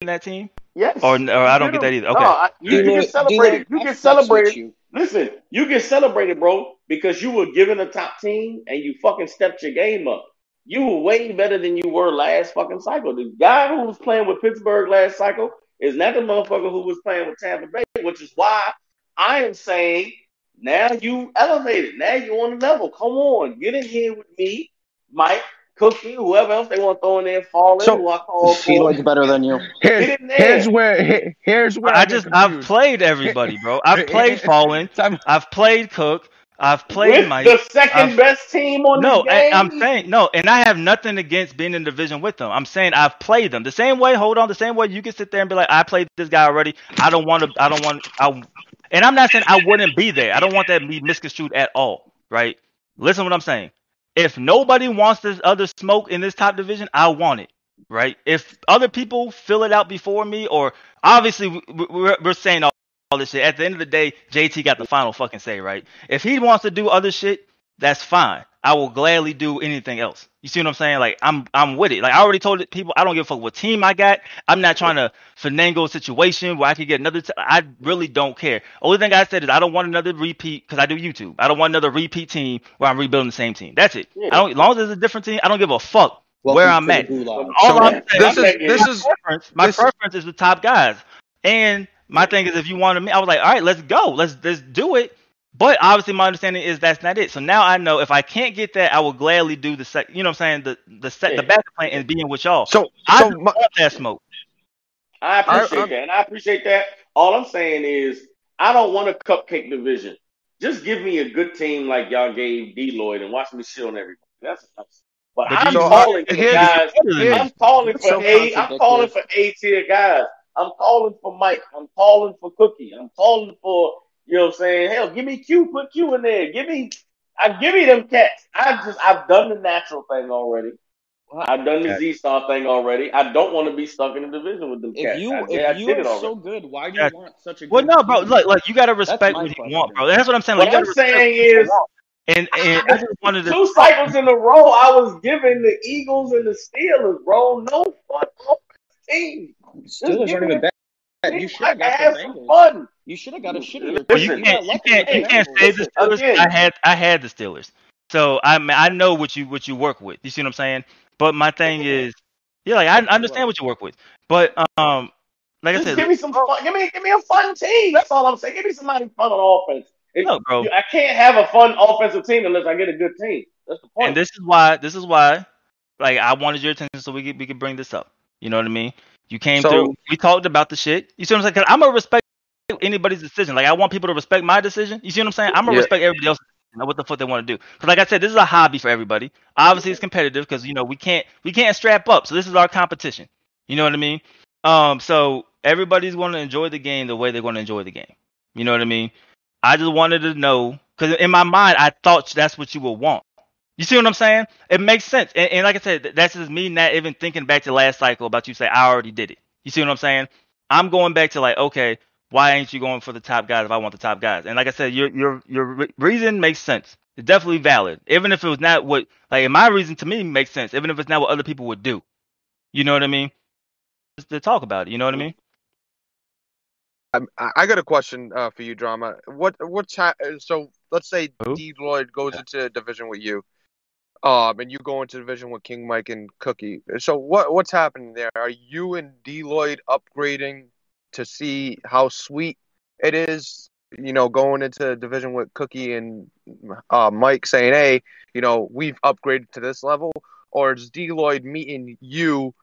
in that team? Yes, Or or I don't get that either. Okay. No, I, you, you D-Lloyd- can celebrate it. You I can fucks celebrate it. you. Listen, you get celebrated, bro, because you were given a top team and you fucking stepped your game up. You were way better than you were last fucking cycle. The guy who was playing with Pittsburgh last cycle is not the motherfucker who was playing with Tampa Bay, which is why I am saying now you elevated. Now you're on the level. Come on, get in here with me, Mike, Cookie, whoever else they want to throw in there, Fallen. So- who I call He for. looks better than you. Here's, Get in there. here's where he- here's where I I get just I've played everybody, bro. I've played Fallen. I've played Cook. I've played with Mike. the 2nd I've- best team on No, the I, game. I'm saying no, and I have nothing against being in the division with them. I'm saying I've played them the same way. Hold on, the same way you can sit there and be like, I played this guy already. I don't want to. I don't want. I, and I'm not saying I wouldn't be there. I don't want that to be misconstrued at all. Right? Listen, to what I'm saying. If nobody wants this other smoke in this top division, I want it. Right? If other people fill it out before me, or obviously we- we- we're, we're saying all, all this shit. At the end of the day, JT got the final fucking say. Right? If he wants to do other shit, that's fine. I will gladly do anything else. You see what I'm saying? Like I'm I'm with it. Like I already told it- people I don't give a fuck what team I got. I'm not trying to finagle a situation where I could get another. T- I really don't care. Only thing I said is I don't want another repeat because I do YouTube. I don't want another repeat team where I'm rebuilding the same team. That's it. Yeah. I don't. As long as it's a different team, I don't give a fuck Welcome where I'm at. All I'm saying, this I'm is- this my is- preference. My this- preference is the top guys. And my thing is, if you wanted me, I was like, all right, let's go, let's let's do it. But obviously, my understanding is that's not it. So now I know if I can't get that, I will gladly do the sec. You know what I'm saying? The the set the Yeah. backup plan and being with y'all. So I so just my, want that smoke. I appreciate I- that, and I appreciate that. All I'm saying is, I don't want a cupcake division. Just give me a good team like y'all gave D Lloyd and watch me shit on everybody. That's enough. But, But I'm you- calling for here's- guys. here's- I'm calling for So A. I'm calling for A tier guys. I'm calling for Mike. I'm calling for Cookie. I'm calling for you know what I'm saying. Hell, give me Q. Put Q in there. Give me. I give me them cats. I just I've done the natural thing already. I've done the Z Star thing already. I don't want to be stuck in the division with them If cats. you I, I if you are so good, why do you Yeah. want such a good Well, no, bro. team? Look, like you gotta respect what you want, bro. That's what I'm saying. Like, What you I'm saying is, and and I just wanted to. two cycles in a row, I was giving the Eagles and the Steelers, bro, no fun offense team. Steelers aren't even bad. You should have got have some fun. You should have got a shittier Listen, Well, you can't, you can't, you can't Bengals. say the Steelers. again. I had, I had the Steelers, so I, mean, I know what you, what you work with. You see what I'm saying? But my thing is, yeah, like I understand what you work with, but um, like I said, give me some fun. Give me, give me a fun team. That's all I'm saying. Give me somebody fun on offense. It- no, bro. I can't have a fun offensive team unless I get a good team. That's the point. And this is why, this is why, like I wanted your attention so we could, we could bring this up. You know what I mean? You came So- through. We talked about the shit. You see what I'm saying? Cause I'm gonna respect anybody's decision. Like I want people to respect my decision. You see what I'm saying? I'm gonna Yeah. respect everybody else's know what the fuck they want to do. Because like I said, this is a hobby for everybody. Obviously, it's competitive because you know we can't we can't strap up. So this is our competition. You know what I mean? Um, so everybody's going to enjoy the game the way they're going to enjoy the game. You know what I mean? I just wanted to know because in my mind I thought that's what you would want. You see what I'm saying? It makes sense. And, and like I said, that's just me not even thinking back to last cycle about you say I already did it. You see what I'm saying? I'm going back to like, okay, why ain't you going for the top guys if I want the top guys? And like I said, your your your re- reason makes sense. It's definitely valid, even if it was not what like my reason to me makes sense, even if it's not what other people would do. You know what I mean? Just to talk about it. You know what I mean? Um, I I got a question uh, for you, drama. What what's ha- so? Let's say Who? D Lloyd goes into a division with you, um, and you go into division with King Mike and Cookie. So what what's happening there? Are you and D Lloyd upgrading to see how sweet it is? You know, going into division with Cookie and uh, Mike, saying, "Hey, you know, we've upgraded to this level," or is D Lloyd meeting you,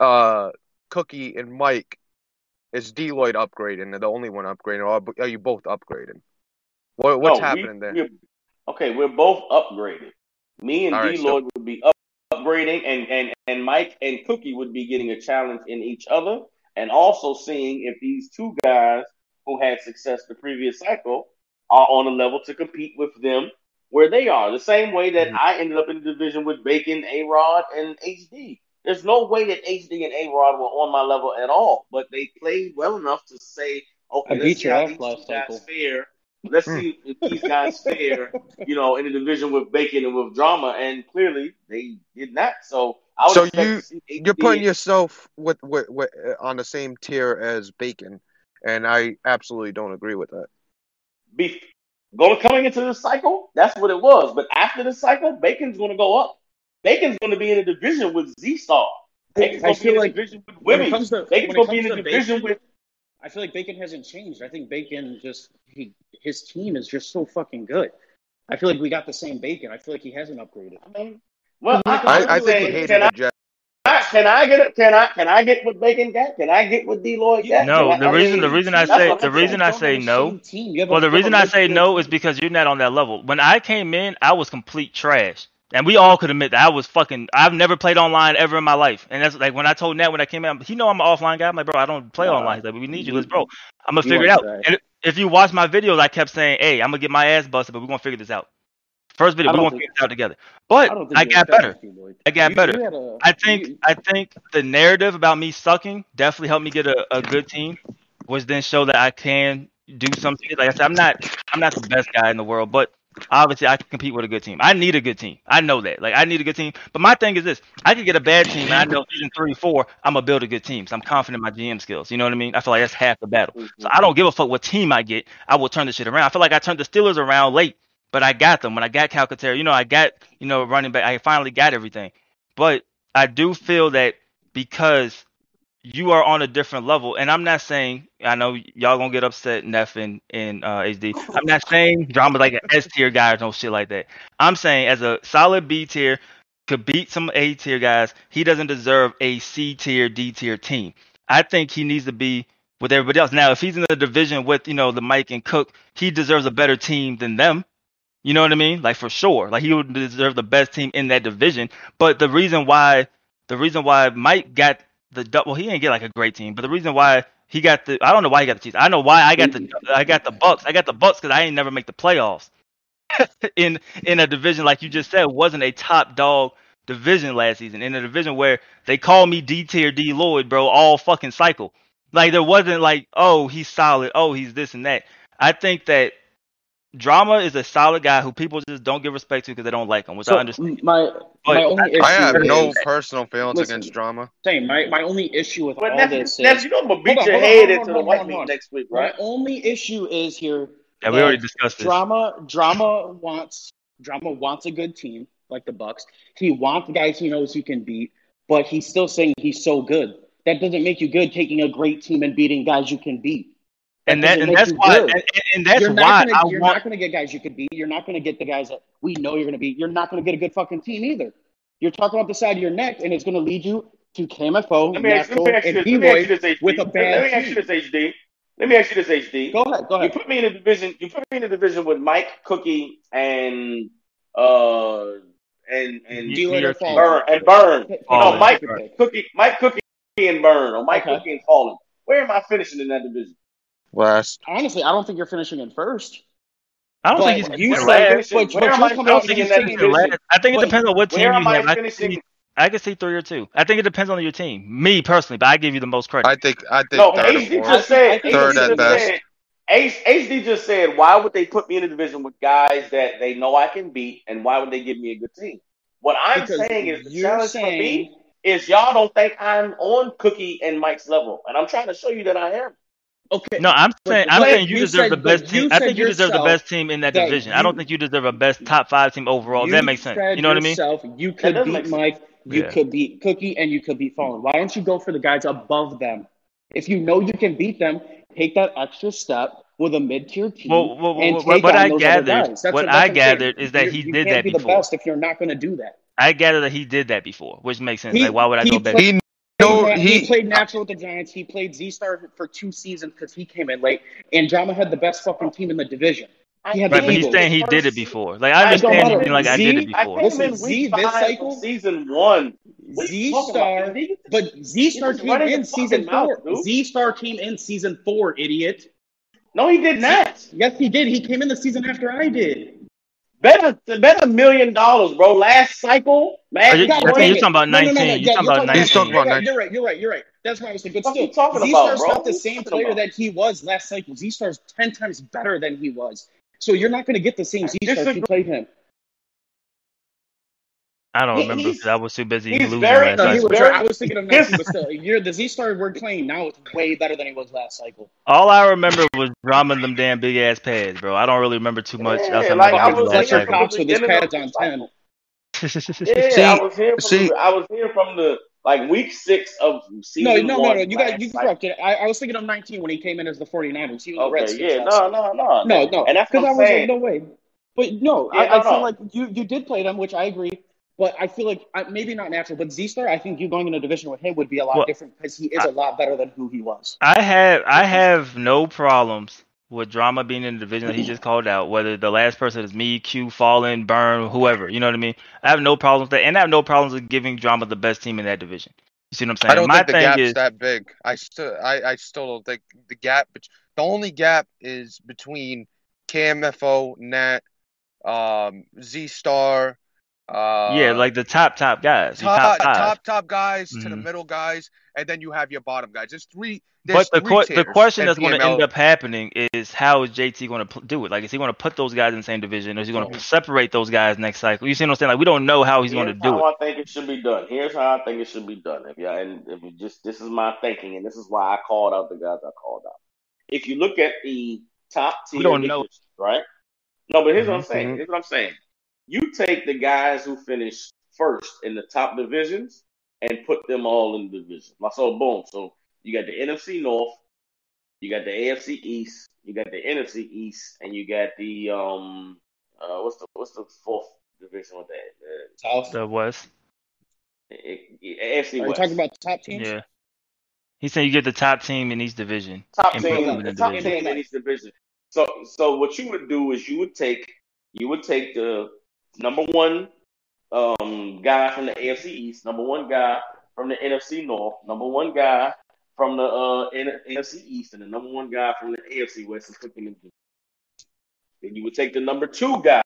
uh, Cookie and Mike? Is D Lloyd upgrading? They're the only one upgrading, or are you both upgrading? What, what's No, we- happening there? we're- okay, we're both upgraded. Me and All right, D so- would be up, upgrading, and, and, and Mike and Cookie would be getting a challenge in each other, and also seeing if these two guys who had success the previous cycle are on a level to compete with them where they are. The same way that Mm-hmm. I ended up in the division with Bacon, A Rod, and HD. There's no way that HD and A Rod were on my level at all, but they played well enough to say, okay, I let's beat see your how ass these last two guys cycle. fare. Let's Hmm. see if these guys fare, you know, in the division with Bacon and with Drama, and clearly they did not. So I would So you you're putting yourself with, with, with uh, on the same tier as Bacon, and I absolutely don't agree with that. be going coming into the cycle. That's what it was. But after the cycle, Bacon's going to go up. Bacon's going to be in a division with Z Star. Bacon's going to be in a like division with when it Wimmy. Bacon's going to be in a division Bacon, with. I feel like Bacon hasn't changed. I think Bacon just he his team is just so fucking good. I feel like we got the same Bacon. I feel like he hasn't upgraded. I mean, well, I, I, I'm think he saying, hated can the I, Jets. can I get it? Can I can I get what Bacon got? Can I get what D Lloyd got? No, Can I- the I reason the mean, reason I say the reason I say no team. You a- Well, the you have a reason I say better no is because you're not on that level. When I came in, I was complete trash. And we all could admit that I was fucking. I've never played online ever in my life, and that's like when I told Nat when I came out, he know I'm an offline guy. I'm like, bro, I don't play online. He's like, we need you. Let's bro. I'm gonna figure it out. And if you watch my videos, I kept saying, hey, I'm gonna get my ass busted, but we're gonna figure this out. First video, we're gonna figure this out together. But I I got better. I got You- better. you a- I think I think the narrative about me sucking definitely helped me get a, a good team, which then show that I can do something. Like I said, I'm not I'm not the best guy in the world, but obviously I can compete with a good team. I need a good team. I know that. Like I need a good team. But my thing is this: I could get a bad team, and I know season three, four, I'm gonna build a good team. So I'm confident in my GM skills. You know what I mean? I feel like that's half the battle. Mm-hmm. So I don't give a fuck what team I get. I will turn this shit around. I feel like I turned the Steelers around late, but I got them when I got Calcaterra. You know, I got you know running back. I finally got everything. But I do feel that because you are on a different level, and I'm not saying I know y'all gonna get upset, Neff and, and uh, HD. I'm not saying drama like an S tier guy or no shit like that. I'm saying as a solid B tier could beat some A tier guys, he doesn't deserve a C tier, D tier team. I think he needs to be with everybody else. Now, if he's in the division with you know the Mike and Cook, he deserves a better team than them. You know what I mean? Like for sure. Like he would deserve the best team in that division. But the reason why the reason why Mike got the well, he didn't get like a great team, but the reason why he got the I don't know why he got the Chiefs. I know why I got the I got the Bucks. I got the Bucks because I ain't never make the playoffs in in a division like you just said wasn't a top dog division last season. In a division where they call me D tier D Lloyd, bro, all fucking cycle. Like there wasn't like oh he's solid, oh he's this and that. I think that Drama is a solid guy who people just don't give respect to because they don't like him, which I understand. my my only issue I have no is, personal feelings Listen. against drama. same. My my only issue with But all Neff, this Neff, is you know I'm gonna beat on, your on, head into the white meat next week, my only issue is here. Yeah, we already discussed this. Drama drama wants drama wants a good team like the Bucks. He wants guys he knows he can beat, but he's still saying he's so good. That doesn't make you good taking a great team and beating guys you can beat. And that and that's you why and, and- and that's you're why not gonna, I you're want not gonna get guys you could beat. You're not gonna get the guys that we know you're gonna beat. You're not gonna get a good fucking team either. You're talking off the side of your neck, and it's gonna lead you to KMFO, Let me ask, let me ask you and this. Let me ask you this, HD. with a Let- bad Let me ask you this, HD. Let me ask you this, HD. Go ahead, go ahead. You put me in a division. You put me in a division with Mike Cookie and uh and and You- D-Lloyd you're or Fall. Burn and Burn. Oh, no. Mike Cookie, Mike Cookie and Burn, or Mike Okay. Cookie and Fallen. Where am I finishing in that division? Last. Honestly, I don't think you're finishing in first. I don't But think he's you Where finishing am I said- last. finishing? Where am I coming I don't think finishing he's in that finishing division? last. I think it But depends on what team you am I have. I can, see, I can see three or two. I think it depends on your team. Me personally, but I give you the most credit. I think I think No, third or HD just said. Third HD at best. said. H- HD just said, why would they put me in a division with guys that they know I can beat, and why would they give me a good team? What I'm Because saying is the you're challenge for me is y'all don't think I'm on Cookie and Mike's level, and I'm trying to show you that I am. Okay. No, I'm saying but I'm saying you deserve said- the best team. I think you deserve the best team in that that division. I don't think you deserve a best top five team overall. that makes sense. You know what I mean? You could beat make sense. Mike, you Yeah. could beat Cookie, and you could beat Fallen. Why don't you go for the guys above them? If you know you can beat them, take that extra step with a mid-tier team Well, well, and well, take what on I those gathered- other guys. That's what I I'm saying. gathered is that You- he you did can't that be before. the best if you're not going to do that. I gather that he did that before, which makes sense. He- like, why would I he go back? He no, he, he played natural with the Giants. He played Z Star for two seasons because he came in late. And Drama had the best fucking team in the division. He had Right, the but he's saying he did it before. Like, I I understand know. he's being like, I did it before. came Listen, Z this cycle- season one. Z Star, but Z Star just came in season fucking mouth, four. Z Star came in season four, idiot. No, he did not. Yes, he did. He came in the season after I did. Bet a, bet a million dollars, bro. Last cycle, man. Are you- God I think dang you're talking about No, no, no, 19. no. You're Yeah, talking about He's talking 19. about You're right, you're right. You're right. You're right. That's why I was thinking. But What still, talking Z about, Star's bro? not the same player about? that he was last cycle. Z Star's ten times better than he was. So you're not going to get the same Z Star if you disagree. play him. I don't He- remember because I was too busy he's losing very- last No, he cycle. was very- I was thinking of 19, but still, you're the Z Star we're playing now it's way better than he was last cycle. All I remember was drama them damn big ass pads, bro. I don't really remember too much Yeah, outside like, of I the was last Fletcher here cycle. Cox with his of pads the on 10. Yeah, See- I was here. From see- the, I was here from the like week six of season no, no, one. no. You got you cycle. corrected. I, I was thinking of 19 when he came in as the 49ers. He was the Okay, Redskins. yeah, last no, no, no, No, no. And that's what Because I was saying. like, no way. But no, Yeah, I, I no, feel like you, you did play them, which I agree. But I feel like I, maybe not natural. But Z Star, I think you going in a division with him would be a lot Well, different because he is a lot better than who he was. I have I have no problems with drama being in the division that he just called out. Whether the last person is me, Q, Fallen, Burn, whoever, you know what I mean. I have no problems with that, and I have no problems with giving drama the best team in that division. You see what I'm saying? I don't My think the thing gap's is, that big. I still, I, I still don't think the gap. bet- The only gap is between KMFO, Nat, um, Z Star, uh, yeah, like the top top guys, top, top five. top, top guys to the Mhm. middle guys, and then you have your bottom guys. There's three. There's But the three que- the question that's going to end up happening is how is JT going to pl- do it? Like, is he going to put those guys in the same division, or is he going to separate those guys next cycle? You see what I'm saying? Like, we don't know how he's going to do how it. I think it should be done. Here's how I think it should be done. If you and if you just this is my thinking, and this is why I called out the guys I called out. If you look at the top tier, We don't know. right? No, but here's what I'm Mhm, saying. Here's what I'm saying. You take the guys who finish first in the top divisions and put them all in the division. So boom. So you got the NFC North, you got the AFC East, you got the NFC East, and you got the um uh what's the what's the fourth division with that? Uh, South. The West, it- it- AFC Are you West. talking about the top teams? yeah. He's saying you get the top team in each division. top team, put in the the top division. team in each division. So, so what you would do is you would take you would take the number one um, guy from the AFC East, number one guy from the NFC North, number one guy from the uh, NFC East, and the number one guy from the AFC West, put them in. Then you would take the number two guy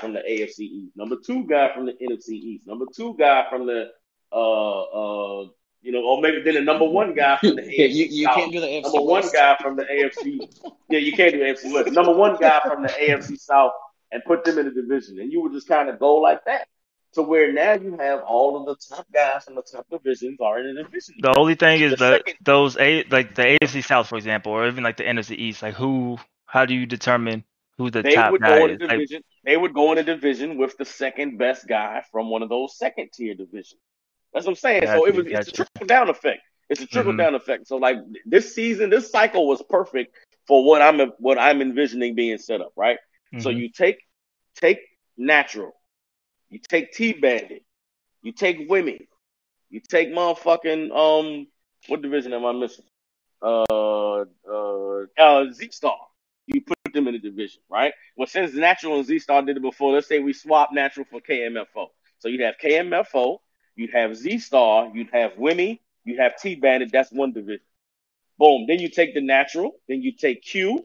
from the AFC East, number two guy from the NFC East, number two guy from the uh uh you know, or maybe then the number one guy from the AFC Yeah, you, can't do the AFC number one guy from the AFC. Yeah, you can't do AFC West. Number one guy from the AFC South and put them in a division, and you would just kind of go like that. To where now you have all of the top guys from the top divisions are in the division. The only thing is that those a like the AFC South, for example, or even like the NFC East. Like, who? How do you determine who the They top would guy go in is? the Like, division. They would go in a division with the second best guy from one of those second tier divisions. That's what I'm saying. so it was it's a trickle down effect. It's a trickle Mhm. down effect. So like this season, this cycle was perfect for what I'm what I'm envisioning being set up. Right. So mhm. you take take natural, you take T Bandit, you take Wimmy, you take motherfucking um what division am I missing? Uh uh, uh Z Star. You put them in a division, right? Well, since Natural and Z Star did it before, let's say we swap Natural for KMFO. So you'd have KMFO, you'd have Z Star, you'd have Wimmy, you'd have T Bandit. That's one division. Boom. Then you take the Natural, then you take Q,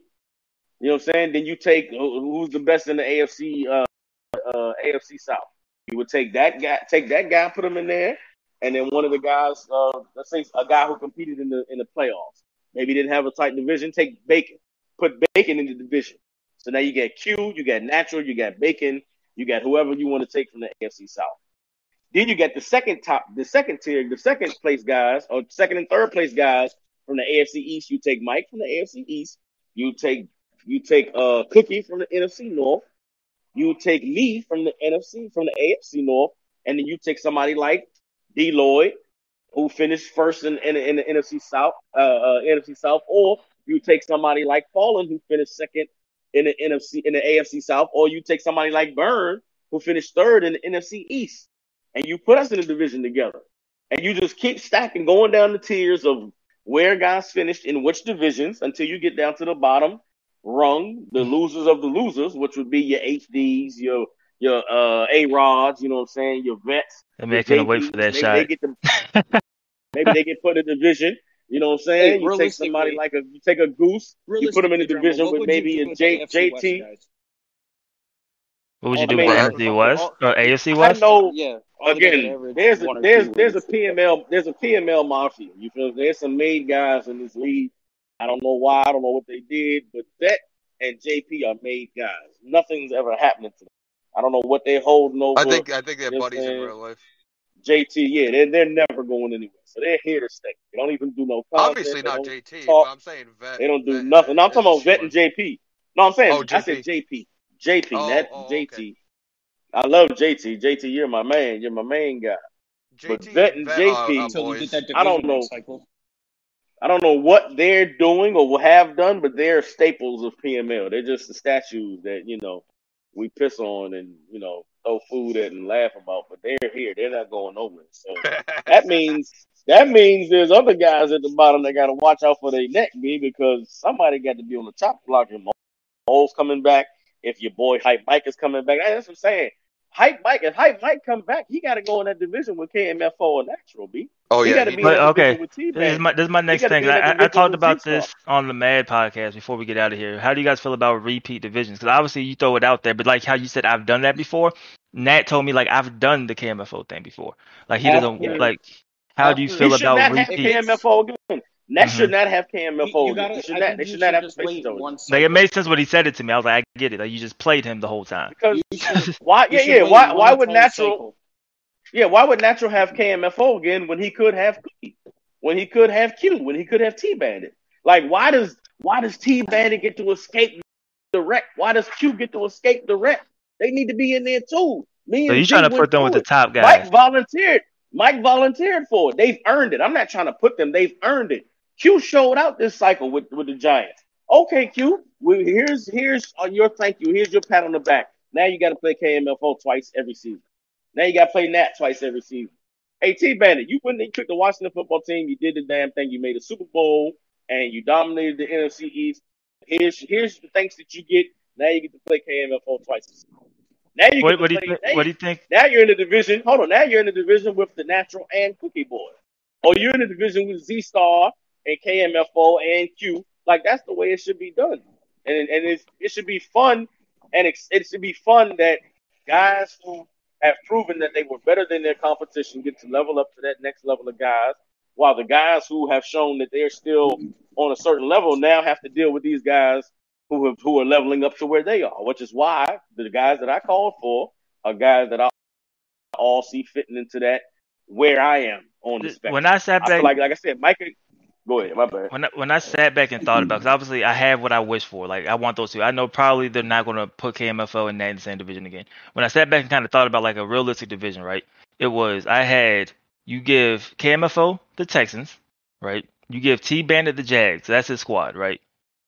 you know what I'm saying? Then you take who's the best in the AFC uh, uh, AFC South. You would take that guy, take that guy, put him in there, and then one of the guys, uh, let's say a guy who competed in the in the playoffs, maybe didn't have a tight division. Take Bacon, put Bacon in the division. So now you get Q, you got Natural, you got Bacon, you got whoever you want to take from the AFC South. Then you get the second top, the second tier, the second place guys, or second and third place guys from the AFC East. You take Mike from the AFC East. You take you take uh Cookie from the NFC North. You take me from the NFC from the AFC North, and then you take somebody like D. Lloyd, who finished first in, in, in the NFC South, uh, uh, NFC South, or you take somebody like Fallen, who finished second in the NFC in the AFC South, or you take somebody like Burn, who finished third in the NFC East, and you put us in a division together, and you just keep stacking, going down the tiers of where guys finished in which divisions until you get down to the bottom rung, the losers of the losers, which would be your HDs, your your uh A Rods, you know what I'm saying, your vets. I mean, I couldn't wait for that maybe shot. They get them, maybe they get put in a division. You know what I'm saying? Hey, you take somebody like a you take a goose, you put them in a division with maybe do a with J, the AFC West, JT. What would you I do mean, with I- NFC West or AFC I West? know Yeah. again, there's a there's there's a. PML there's a PML mafia. You feel there's some made guys in this league. I don't know why, I don't know what they did, but that and JP are made guys. Nothing's ever happening to them. I don't know what they're holding over. I think I think they're buddies in real life. JT, yeah, they're they're never going anywhere. So they're here to stay. They don't even do no content. Obviously not JT, talk. but I'm saying vet. They don't do vet, nothing. No, I'm talking is about Vet and sure. JP. No, I'm saying Oh, I said JP. JP. JP, Oh, not oh, JT. okay. I love JT. JT, you're my man. You're my main guy. But JT Vet and vet JP are, are Until you get that I don't know. cycle. I don't know what they're doing or will have done, but they're staples of PML. They're just the statues that you know we piss on and you know throw food at and laugh about. But they're here. They're not going nowhere. So that means that means there's other guys at the bottom that got to watch out for their neck, B, because somebody got to be on the top block. If Mo's coming back, if your boy Hype Mike is coming back, that's what I'm saying. Hype Mike, if Hype Mike come back, he got to go in that division with KMFO and Natural, B. oh he yeah, got to he be But, okay, division with T This is my this is my next thing. be in that I, I talked about Z-Star. this on the Mad podcast before we get out of here. How do you guys feel about repeat divisions? Because obviously you throw it out there, but like how you said, I've done that before. Nat told me like I've done the KMFO thing before. Like he doesn't After- like. How do you feel He should about repeat have repeats? KMFO again. Nat Mhm. should not have You, KMFO you again. gotta, They should not. They should not have to just face wait one Like it cycle. made sense what he said it to me. I was like, I get it. Like you just played him the whole time. Because should, why? Yeah, yeah. Why? Why would entire Natural? cycle. Yeah, why would Natural have KMFO again when he could have Cookie, when he could have Q, when he could have T Bandit? Like, why does why does T Bandit get to escape the direct? Why does Q get to escape the direct? They need to be in there too. Me So and you G trying to put them with through the top top Mike volunteered. Mike volunteered for it. They've earned it. I'm not trying to put them. They've earned it. Q showed out this cycle with, with the Giants. Okay, Q. Well, here's here's uh, your thank you. Here's your pat on the back. Now you got to play KMFO twice every season. Now you got to play Nat twice every season. Hey, T Bandit, you went and took the Washington football team. You did the damn thing. You made a Super Bowl and you dominated the NFC East. Here's here's the thanks that you get. Now you get to play KMFO twice. a season. Now you What, what do you think? What do you- you think? now you're in the division. Hold on. Now you're in the division with the Natural and Cookie Boy, or you're in the division with Z Star and KMFO and Q. Like that's the way it should be done, and and it's, it should be fun, and it's, it should be fun that guys who have proven that they were better than their competition get to level up to that next level of guys, while the guys who have shown that they're still on a certain level now have to deal with these guys who have, who are leveling up to where they are, which is why the guys that I called for are guys that I all see fitting into that where I am on the spectrum. When I sat I back, like, like I said, Micah, go ahead, my bad. when I, when I sat back and thought about, because obviously I have what I wish for. Like I want those two. I know probably they're not going to put KMFO and Nat in the same division again. When I sat back and kind of thought about like a realistic division, right? It was I had you give KMFO the Texans, right? You give T Bandit the Jags. That's his squad, right?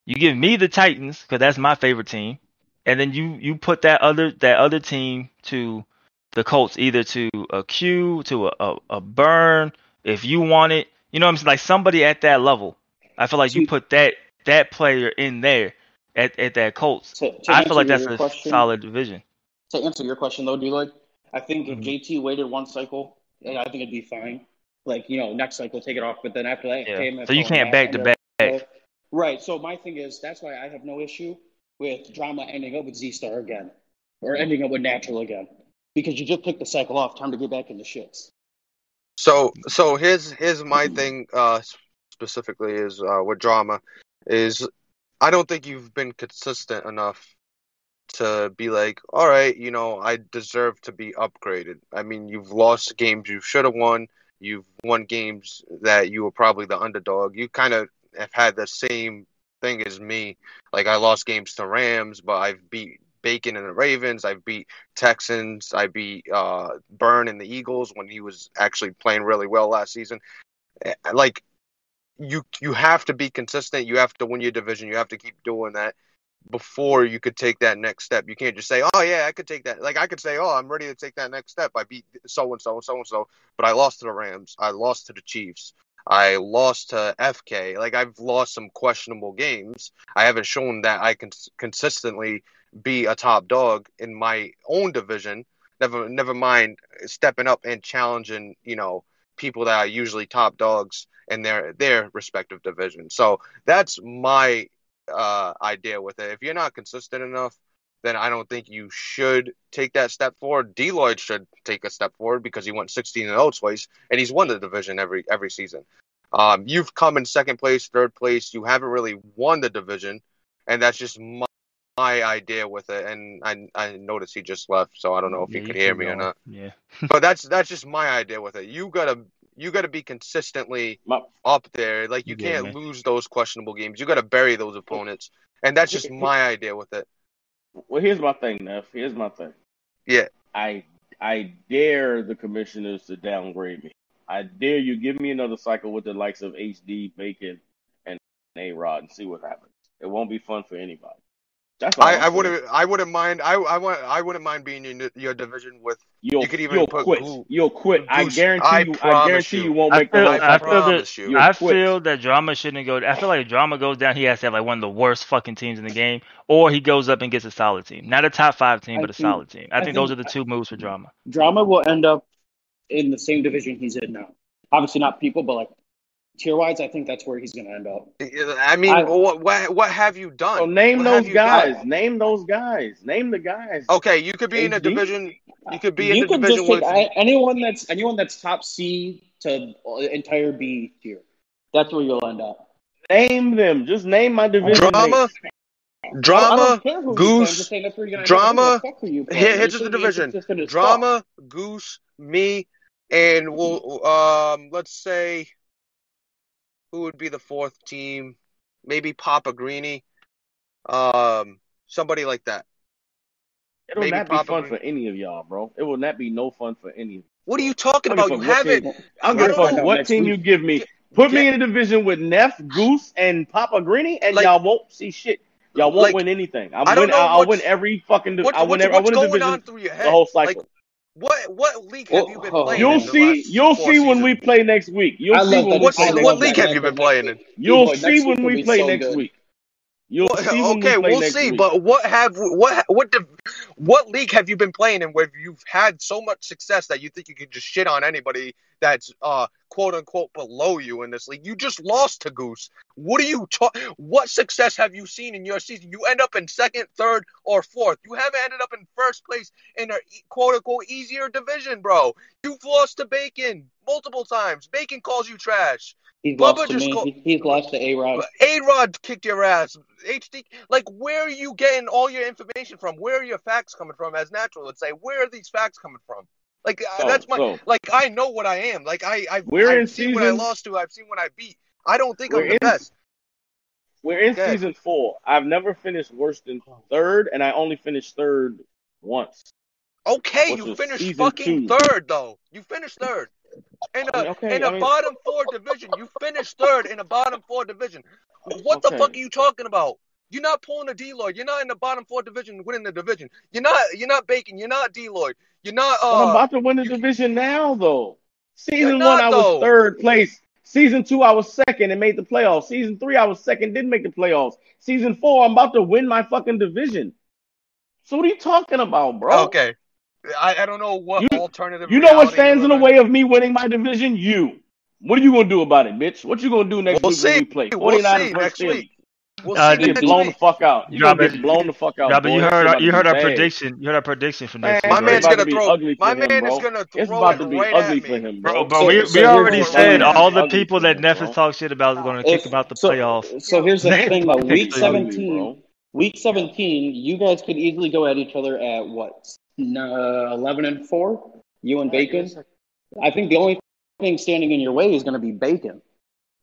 You give me the Titans because that's my favorite team, and then you you put that other that other team to the Colts, either to a Q, to a, a, a burn, if you want it. You know what I'm saying? Like somebody at that level. I feel like you put that that player in there at, at that Colts. To, to I feel like that's a question, solid division. To answer your question though, D-Lloyd, I think if Mhm. JT waited one cycle, I think it'd be fine. Like you know, next cycle take it off, but then after that, Yeah. So you can't back to and back. Right. So my thing is that's why I have no issue with drama ending up with Z Star again, or ending up with Natural again, because you just took the cycle off. Time to get back in the shits. So so here's here's my thing uh specifically is uh with drama is I don't think you've been consistent enough to be like, all right, you know, I deserve to be upgraded. I mean, you've lost games you should have won. You've won games that you were probably the underdog. You kind of have had the same thing as me. Like I lost games to Rams, but I've beat Bacon and the Ravens. I've beat Texans. I beat uh, Burn and the Eagles when he was actually playing really well last season. Eh, Like you, you have to be consistent. You have to win your division. You have to keep doing that before you could take that next step. You can't just say, "Oh yeah, I could take that." Like I could say, "Oh, I'm ready to take that next step. I beat so and so and so and so, but I lost to the Rams. I lost to the Chiefs. I lost to FK. Like I've lost some questionable games. I haven't shown that I can consistently be a top dog in my own division. Never, never mind stepping up and challenging. You know, people that are usually top dogs in their their respective division. So that's my uh, idea with it. If you're not consistent enough, then I don't think you should take that step forward. D Lloyd should take a step forward because he went 16 and 0 twice, and he's won the division every every season. Um, you've come in second place, third place. You haven't really won the division, and that's just my, my idea with it. And I I noticed he just left, so I don't know if Yeah, he could hear me or not. Yeah. But that's that's just my idea with it. You gotta you gotta be consistently up there. Like you Yeah, can't man. lose those questionable games. You got to bury those opponents, and that's just my idea with it. well, here's my thing, Neff. Here's my thing. Yeah. I I dare the commissioners to downgrade me. I dare you give me another cycle with the likes of HD, Bacon, and A Rod and see what happens. It won't be fun for anybody. That's all I, I'm I saying. wouldn't I wouldn't mind I I want I wouldn't mind being in your division with You'll, you could even you'll put quit. Goo- You'll quit. I guarantee I you. I promise guarantee you, you. won't I make feel, the I I feel that promise you. You'll I quit. feel that drama shouldn't go. I feel like if drama goes down, he has to have like one of the worst fucking teams in the game, or he goes up and gets a solid team, not a top five team, I but a think- solid team. I, I think, those are the two moves for drama. Drama will end up in the same division he's in now. Obviously not people, but like tier wise, I think that's where he's going to end up. I mean, I- what, what what have you done? So name What those you done? guys. Name those guys. Name the guys. Okay, you could be in a division. You could be in you the could division just take. I, anyone that's anyone that's top C to entire B tier. That's where you'll end up. Name them. Just name my division. Drama. Drama, care who you play, I'm Goose, just saying that's where you're gonna drama, End up. Fuck who you play. here- here's the division. inconsistent as fuck. drama, goose, me, and we'll um let's say who would be the fourth team? Maybe Papa Greeny, um somebody like that. It will Maybe not be fun for any of y'all, bro. It will not be no fun for any of you. What are you talking about? You haven't. I don't I give a don't fuck what team you give me. Put me in a division with Neff, Goose, and Papa Greeny, and Like- y'all won't see shit. Y'all won't Like, win anything. I'm I don't win, I'll win every fucking. What, I win. what's, every, I win going division on through your head? the whole Like, cycle. What what league have you been Oh, playing? you'll in the see. last You'll four see when we play next week. You'll see when we What play what league have you been playing in? You'll Boy, see when we play so next week. You'll Well, see okay, we we'll see. week. But what have what what div- what league have you been playing in where you've had so much success that you think you can just shit on anybody that's uh quote unquote below you in this league? You just lost to Goose. What are you ta- What success have you seen in your season? You end up in second, third, or fourth. You haven't ended up in first place in a quote unquote easier division, bro. You've lost to Bacon multiple times. Bacon calls you trash. He's Bubba lost to just me. He- He's lost to A Rod. A Rod kicked your ass. HD, like, where are you getting all your information from? Where are your facts coming from? As natural let's say, where are these facts coming from? Like, uh, So, that's my, so like, I know what I am. Like, I, I've, We're I've in seen what I lost to. I've seen what I beat. I don't think I'm the in- best. we're in Good. season four. I've never finished worse than third, and I only finished third once. Okay, you finished fucking two. third though. You finished third. In a I mean, okay, in a I mean- bottom four division, you finished third in a bottom four division. What Okay. the fuck are you talking about? You're not pulling a D Lloyd. You're not in the bottom four division winning the division. You're not you're not Bacon. You're not D Lloyd. You're not But I'm uh about to win the division now, though. Season You're one, not, I was third place. Season two, I was second and made the playoffs. Season three, I was second, didn't make the playoffs. Season four, I'm about to win my fucking division. So what are you talking about, bro? okay. I, I don't know what You- alternative. You know what stands in the way of me winning my division? You. What are you gonna do about it, bitch? What you gonna do next We'll week when see. we play? We'll 49 see next week. We'll Uh, see You get blown the fuck out. You Yeah, gonna get blown the fuck out. Yeah, but boy. you heard our, you heard our bad. prediction. You heard our prediction for Man, next My week, it's right? man's gonna be throw- ugly my man bro. is gonna It's throw about it to be right ugly at for him, Bro, bro. but So- we, so we already said all the people that him, Neff bro. has talked shit about is going to kick If- him out the so, playoffs. So here's the thing, though. week, Week 17, week 17, you guys could easily go at each other at what? Uh, 11 and 4? You and Bacon? I think the only thing standing in your way is going to be Bacon.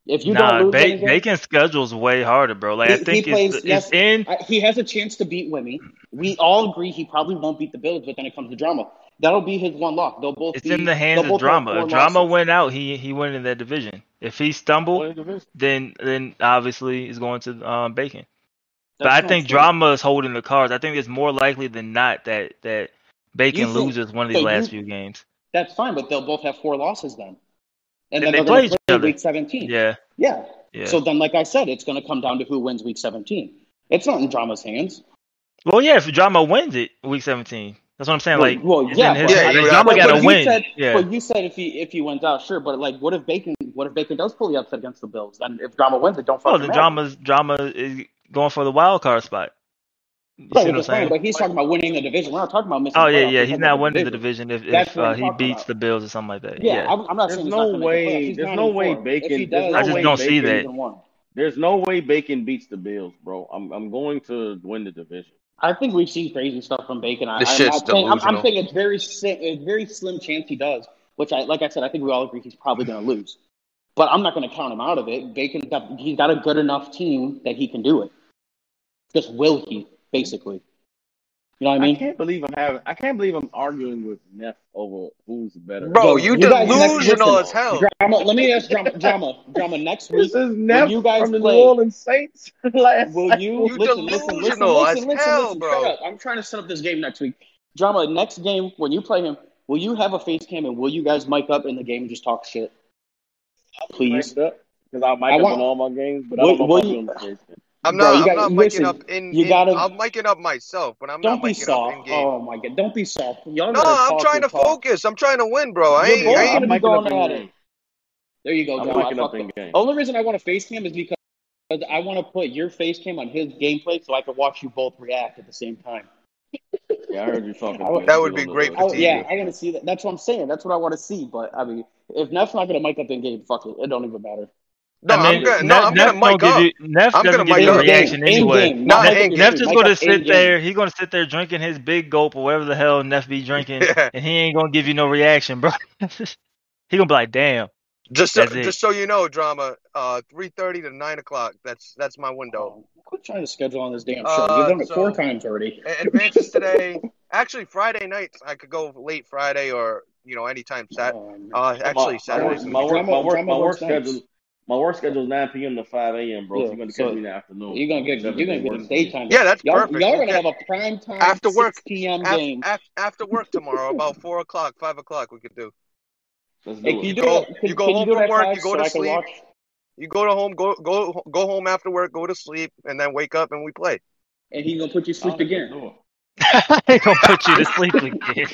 If you nah, don't lose ba- anything, Bacon's schedule's way harder, bro. Like I He- he think plays- it's, yes, it's in. He has a chance to beat Wimmy. We all agree he probably won't beat the Bills, but then it comes to drama. That'll be his one loss. They'll both. It's be, in the hands of drama. If drama losses. went out, he he went in that division. If he stumbled, What then then obviously he's going to um, Bacon. But I think drama is holding the cards. I think it's more likely than not that that Bacon think- loses one of these so last you- few games. That's fine, but they'll both have four losses then, and And then they they're play going each to play other. week seventeen. Yeah, yeah. yeah. So then, like I said, it's going to come down to who wins week seventeen. It's not in drama's hands. well, yeah. If drama wins it, week seventeen. That's what I'm saying. Well- like, well, yeah, his. Yeah, you- drama got to win. Said, yeah. But you said if he if he wins out, sure. But like, what if Bacon? What if Bacon does pull the upset against the Bills? Then if drama wins, it don't Oh, the drama's drama is going for the wild card spot. You Right, see what I'm saying? but he's talking about winning the division. We're not talking about missing. Oh yeah, yeah. We're He's not winning the division if, if uh, he beats about. the Bills or something like that. Yeah, Yeah. I'm, I'm not There's saying no he's not the way- He's there's no way. Bacon- If he there's does, I just don't see that. he's in one. There's no way Bacon beats the Bills, bro. I'm I'm going to win the division. I think we've seen crazy stuff from Bacon. I, This I'm shit's not saying, I'm, I'm delusional. saying it's very si- it's very slim chance he does. Which I like I said, I think we all agree he's probably going to lose. But I'm not going to count him out of it. Bacon got he's got a good enough team that he can do it. Just will he, basically. You know what I mean? I can't believe I'm having. I can't believe I'm arguing with Neff over who's better. Bro, Yo, you you guys next- delusional listen, as hell. Drama. Let me ask drama. Drama. Drama. Next week, This is Neff you guys from the play- New Orleans Saints last. Will you, You listen, listen, listen, delusional listen, as listen, hell, listen, bro. Shut up. I'm trying to set up this game next week. Drama, next game, when you play him, will you have a face cam and will you guys mic up in the game and just talk shit? Please. Because I mic I up want- on all my games, but Will- I don't know will if you- doing the case. I'm not. you I'm got- not listen, miking up in. you in- gotta- I'm miking up myself, but I'm Don't not be miking up soft. in game. Oh my god, don't be soft. Y'all no, I'm talk trying to talk. focus. I'm trying to win, bro. I You're ain't. both I gonna ain't be I'm going up in at it. game. There you go, I'm Drama. I up in up. game. Only reason I want a face cam is because I want to put your face cam on his gameplay so I can watch you both react at the same time. Yeah, I heard you talking. Would- That would be great I, for TV. yeah, I want to see that. That's what I'm saying. That's what I want to see. But I mean, if Neff's not gonna mic up in game, fuck it. It don't even matter. No, I mean, I'm gonna. No, Neff- I'm Neff gonna mic don't up. give you, Neff I'm doesn't gonna give mic you a up. reaction In anyway. game, Not mic in up game. in Neff game, just gonna up in sit there. He's gonna sit there drinking his big gulp or whatever the hell Neff be drinking, Yeah. and he ain't gonna give you no reaction, bro. he gonna be like, "Damn." Just so, it. just so you know, drama. Uh, three thirty to nine o'clock. That's that's my window. Oh, quit trying to schedule on this damn show. Uh, You've done it so- four times already. Advances today. Actually, Friday nights I could go late Friday or you know anytime Sat. Um, Uh, actually my, Saturday's my, work, be my work, my work schedule. My work schedule is 9 p.m. to 5 a.m., bro. Yeah, so you're gonna catch so me in the afternoon. you're gonna get you're gonna day get work a week. daytime. Yeah, that's y'all, perfect. Y'all You gonna have a prime time After work. 6 p.m. Af- game. af- after work tomorrow, about four o'clock, five o'clock, we could do. Let's do Hey, can you it. do go- that? you go can home from work, you go so to I sleep. You go to home, go go go home after work, go to sleep, and then wake up and we play. And he's gonna put you to sleep again. do. I ain't gonna put you to sleep again.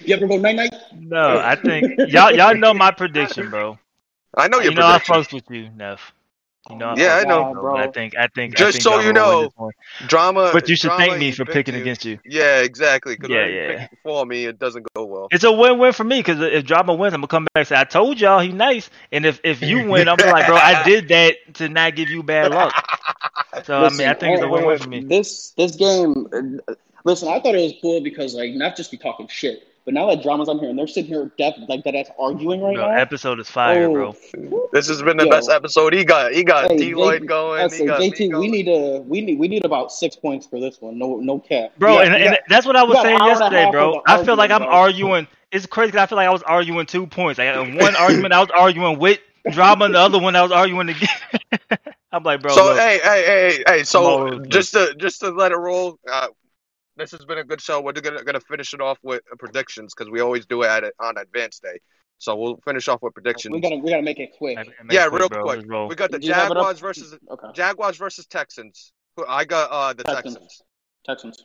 You ever go night night? No, I think y'all y'all know my prediction, bro. I know your you know I prediction. fucks with you, Neff. You know, I Yeah, fucks I know. Bro. but I think I think I Just think so y'all you gonna win know. Drama. But you should drama, thank me for picking you. against you. Yeah, exactly. Yeah, yeah. for me, it doesn't go well. It's a win-win for me because if Drama wins, I'm gonna come back and say I told y'all he nice, and if if you win, I'm like, bro, I did that to not give you bad luck. So I mean, I think it's a win-win for me. This this game, uh, listen, I thought it was cool because like not just be talking shit, but now that drama's on here and they're sitting here deaf like that, that's arguing right Bro, now. episode is fire, bro. Oh, This has been the Yo. best episode. He got he got Hey, D Lloyd J- going. He say, got me JT, we need a we need we need about six points for this one. No no cap, Bro, got- and, you and that's what I was saying hour and a yesterday, bro. I feel like I'm arguing, bro. arguing. It's crazy 'cause I feel like I was arguing two points. Like in one argument, I was arguing with drama, and the other one I was arguing again. I'm like, bro. so look, hey, hey, hey, hey. So just to just to let it roll. Uh, this has been a good show. We're gonna gonna finish it off with predictions because we always do it at on advance day. So we'll finish off with predictions. we gotta we gotta make it quick. make- make yeah, it quick, real bro. quick. We got the Do you have it up? Jaguars versus Okay, Jaguars versus Texans. Who- I got uh the Texans. Texans. Texans.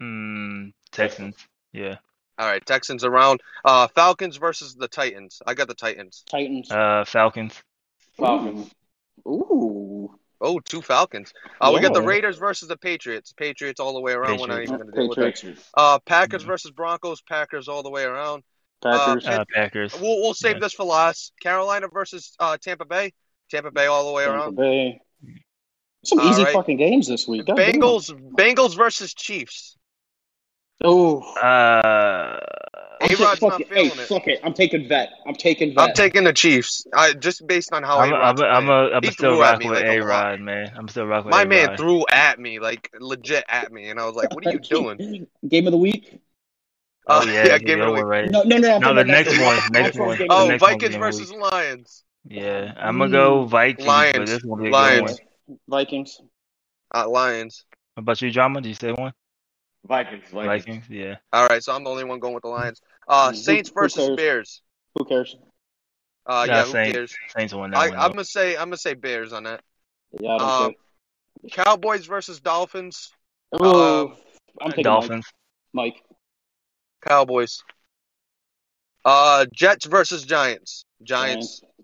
Hmm, Texans. Yeah. All right, Texans around. Uh, Falcons versus the Titans. I got the Titans. Titans. Uh, Falcons. Falcons. Ooh. Oh, two Falcons. Uh, we got the Raiders versus the Patriots. Patriots all the way around. We're not Patriots. even going to deal with that. Uh, Packers Mhm. versus Broncos. Packers all the way around. Packers. Uh, Packers. We'll we'll save Yeah. this for last. Carolina versus uh Tampa Bay. Tampa Bay all the way Tampa around. Bay. Some All easy right. fucking games this week. God damn. Bengals Bengals versus Chiefs. Oh, Uh, And I'm A ta- Rod's fuck not it. Hey, it. fuck it. I'm taking vet. I'm taking vet. I'm taking the Chiefs. I just based on how I'm, A I'm, Rod's I'm, playing. a, I'm He still rocking with like a A lot. Rod, man. I'm still rocking with My A man threw at me, like legit at me, and I was like, "What are you doing?" Game of the week? Oh Uh, yeah, yeah, yeah give it don't away. worry. No, no, no. No, the next one, next one. game The of Oh, next Vikings game of the versus. Lions. Yeah, I'm gonna go Mm. Vikings, but Lions. this one will be a Lions. Vikings. Uh, Lions. What about you, Drama? Did you say one? Vikings, Vikings. Vikings, yeah. All right, so I'm the only one going with the Lions. Uh, Saints versus cares? Bears. Who cares? Uh, Nah, yeah, who Saints. cares? Saints won that I, one. I'm gonna say I'm gonna say Bears on that. Yeah, Um, Cowboys versus Dolphins. care. Ooh, um, I'm taking Dolphins. Mike. Mike. Cowboys. Uh, Jets versus Giants. Giants. Master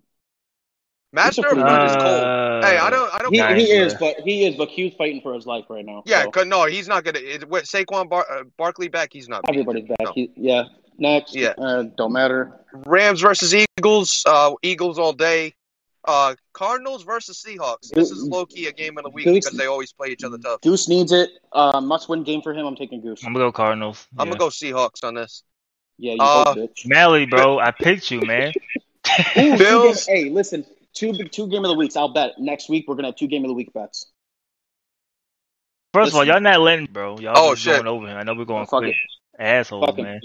of pretty None good is cold. Uh, Hey, I don't. I don't. He, Giants, he is, yeah. but he is, but Q's fighting for his life right now. Yeah, so 'cause- no, he's not gonna. It, with Saquon Bar, uh, Barkley back, he's not. everybody's back. No. He, yeah. Next. Yeah. Uh, don't matter. Rams versus Eagles. Uh, Eagles all day. Uh, Cardinals versus Seahawks. This is low key a game of the week Goose- because they always play each other tough. Goose needs it. Uh, must win game for him. I'm taking Goose. I'm gonna go Cardinals. I'm gonna go Seahawks on this. Yeah, you Uh, hope, bitch. Mally, bro. I picked you, man. Bills- hey, listen. Two two game of the weeks. I'll bet next week we're gonna have two game of the week bets. First of all, y'all not letting, bro. Y'all Oh, just shit. going over him. I know we're going Fuck quick. Assholes, Fuck it. man.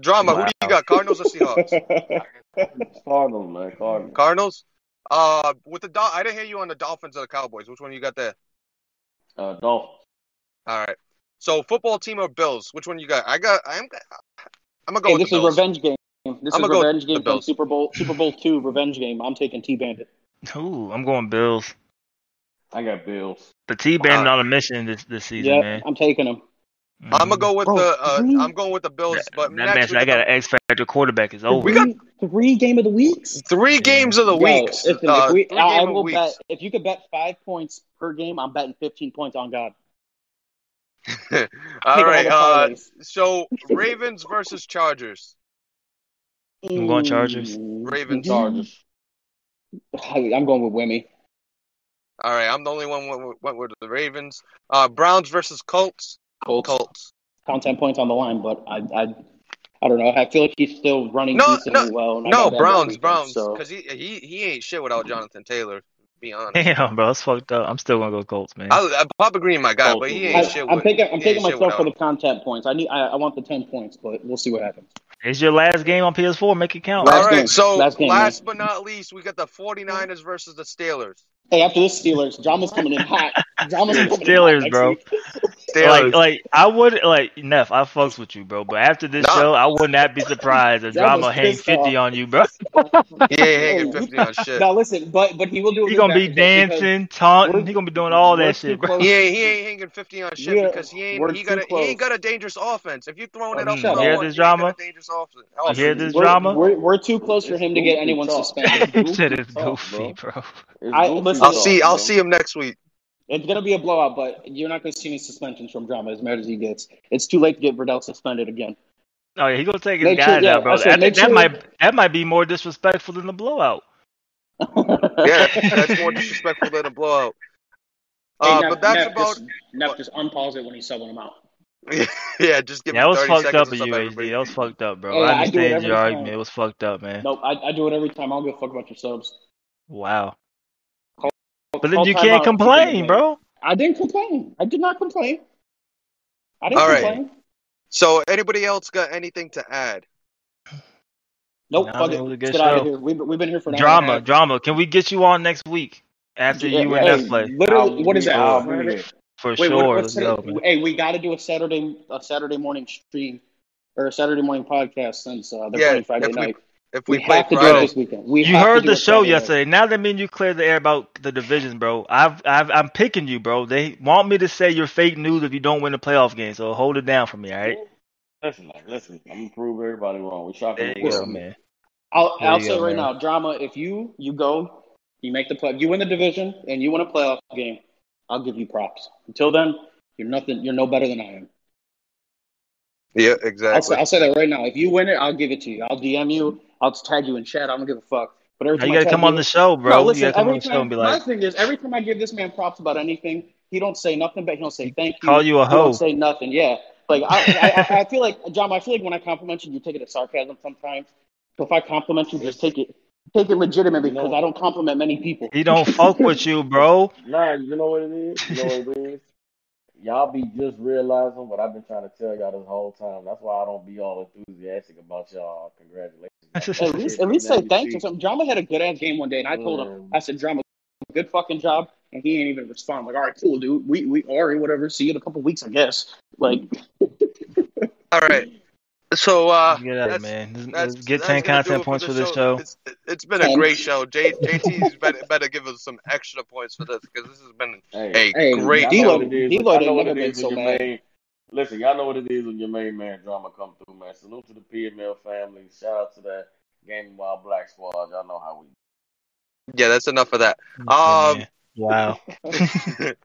Drama. Who do you got? Cardinals or Seahawks? Cardinals, man. Cardinals. Cardinals. Uh, with the Dol- I didn't hear you on the Dolphins or the Cowboys. Which one you got there? Uh, Dolphins. All right. So football team or Bills? Which one you got? I got. I'm. I'm gonna go hey, with this the is Bills. revenge game. This I'ma is go revenge the game from Super Bowl Super Bowl two revenge game. I'm taking T Bandit. Ooh, I'm going Bills. I got Bills. The T Bandit Wow. on a mission this this season, Yeah, man. I'm taking him. I'm gonna go with Bro, the. Uh, three- I'm going with the Bills. That, but that next match, we I got got an X Factor quarterback. is over. We got- Three, three game of the weeks. three Yeah. games of the Yo, week. listen, Uh, if we, I, I will weeks. bet if you could bet five points per game, I'm betting 15 points on God. all right. the Uh, so Ravens versus Chargers. I'm going Chargers. Ravens. Chargers. I'm going with Wimmy. All right. I'm the only one went, with- went with the Ravens. Uh, Browns versus Colts. Colts. Colts. Count 10 points on the line, but I, I, I don't know. I feel like he's still running No, decently well. No, Browns. weekend, Browns. So Because he, he he ain't shit without Jonathan Taylor. to Be honest. Damn, bro, it's fucked up. I'm still gonna go Colts, man. I, I Papa Green, my guy, Colts, but he ain't I, shit. I'm with, taking I'm taking myself for the content points. I need I, I want the 10 points, but we'll see what happens. It's your last game on PS4. Make it count. All Last right, game. so Last last, but not least, we got the 49ers versus the Steelers. Hey, after this Steelers, drama's coming in hot. Drama's coming in hot Steelers, bro. Week. Steelers. Like, like I would like Neff. I fucks with you, bro. But after this Nah. show, I would not be surprised if That drama hang fifty off. on you, bro. yeah, ain't hanging 50 on shit. Now listen, but but he will do. He his gonna be dancing, taunting. we're- He gonna be doing all that shit, bro. close. He ain't he hanging 50 on shit Yeah, because he ain't he got a, he ain't got a dangerous offense. If you throwing it Oh, up shut. Hear this you ain't got drama? dangerous offense. You hear this We're, drama? we're, we're too close for him to get anyone suspended. He Goofy said it's goofy, bro. I- goofy listen- I'll see I'll see him next week. It's gonna be a blowout, but you're not gonna see any suspensions from drama as mad as he gets. It's too late to get Verdell suspended again. Oh yeah, he's gonna take his Make sure- guys yeah, out, bro. I I, think that sure- might that might be more disrespectful than the blowout. Yeah, that's more disrespectful than a blowout. Hey, Uh, Neff- but that's Neff, about just, Neff, just unpause it when he's subbing him out. yeah. Just give Yeah, that was 30 fucked up to of you, That was fucked up, bro. Hey, I I do it understand every your time. argument. It was fucked up, man. Nope, I, I do it every time. I don't give a fuck about your subs. Wow. Call- But then you can't complain, complain. bro. I didn't complain. I did not complain. I didn't All right. complain. So anybody else got anything to add? Nope, Nah, fuck man, it. it Let's good get out of here. We've, we've been here for an hour and a Drama, half. drama. Can we get you on next week after Yeah, you and hey, Neff play? Literally, I'll what is that? I'll be Saturday? For Wait, sure. what, Let's go. Hey, we got to do a Saturday a Saturday morning stream or a Saturday morning podcast since uh, they're Yeah, playing Friday if we- night. If We, we, play have to do it this weekend. We You have heard do the show Saturday. yesterday. Now that means you cleared the air about the divisions, bro. I've, I've, I'm picking you, bro. They want me to say you're fake news if you don't win the playoff game. So hold it down for me, all right? Listen, man, listen. I'm gonna prove everybody wrong. We shocking There the you go, man. I'll, There I'll you say go, right man. now, drama. If you you go, you make the play, you win the division, and you win a playoff game, I'll give you props. Until then, you're nothing. You're no better than I am. yeah, I'll say, exactly. I'll say that right now. If you win it, I'll give it to you. I'll DM you. I'll just tag you in chat. I don't give a fuck. But every time you gotta tag come on the show, bro. No, you listen. gotta come on Every the show and time, be my thing is, every time I give this man props about anything, he don't say nothing. But he don't say thank you. call you a He don't hoe. say nothing. Yeah, Like I, I, I feel like John, I feel like when I compliment you, you take it as sarcasm sometimes. So if I compliment you, just take it take it legitimately You know- because I don't compliment many people. He don't fuck with you, bro. Nah, you know what it is? You know what it is? Y'all be just realizing what I've been trying to tell y'all this whole time. That's why I don't be all enthusiastic about y'all. Congratulations. At least at least say thanks or something. Drama had a good ass game one day, and I told him. I said, Drama, good fucking job, and he ain't even respond. Like, all right, cool, dude. We we already whatever. See you in a couple weeks, I guess. Like, All right. So uh, Get at it, man. Let's- Get ten content it points for this show. It's, it's been a great show. J, JT's better, better give us some extra points for this because this has been Hey, a Hey, great y'all D-Lo- know show. what it is. D-Lo Y'all know what never it been so when your mad. main. Listen, y'all know what it is when your main man drama come through, man. Salute to the PML family. Shout out to that Gaming Wild Black Squad. Y'all know how we. Yeah, that's enough of that. Yeah, Um, man. Wow. that,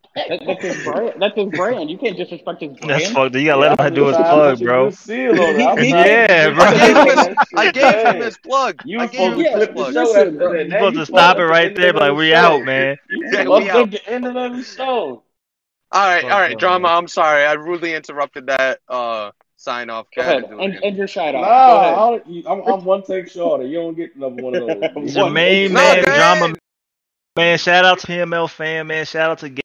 that's his brand. That's his brand. You can't disrespect his brand. That's fucked. You gotta let him do his I'm trying to plug, bro. Seal on it. I'm He- trying to Yeah, bro. I gave him his, I shit, gave him his plug. You I gave him supposed to Yeah, his plug. listen, after bro. You Now supposed to stop it right the there, but like we show. out, man. Yeah, we out. the ending of the show. All right, all right, drama. I'm sorry, I rudely interrupted that uh sign off. Go Go ahead ahead, and and, your shout out. Nah, I ahead. don't, you- I'm, I'm one take shorter. You don't get another one of those. One Jermaine, No, man, drama, ahead. Man. Shout out to PML fan, man. Shout out to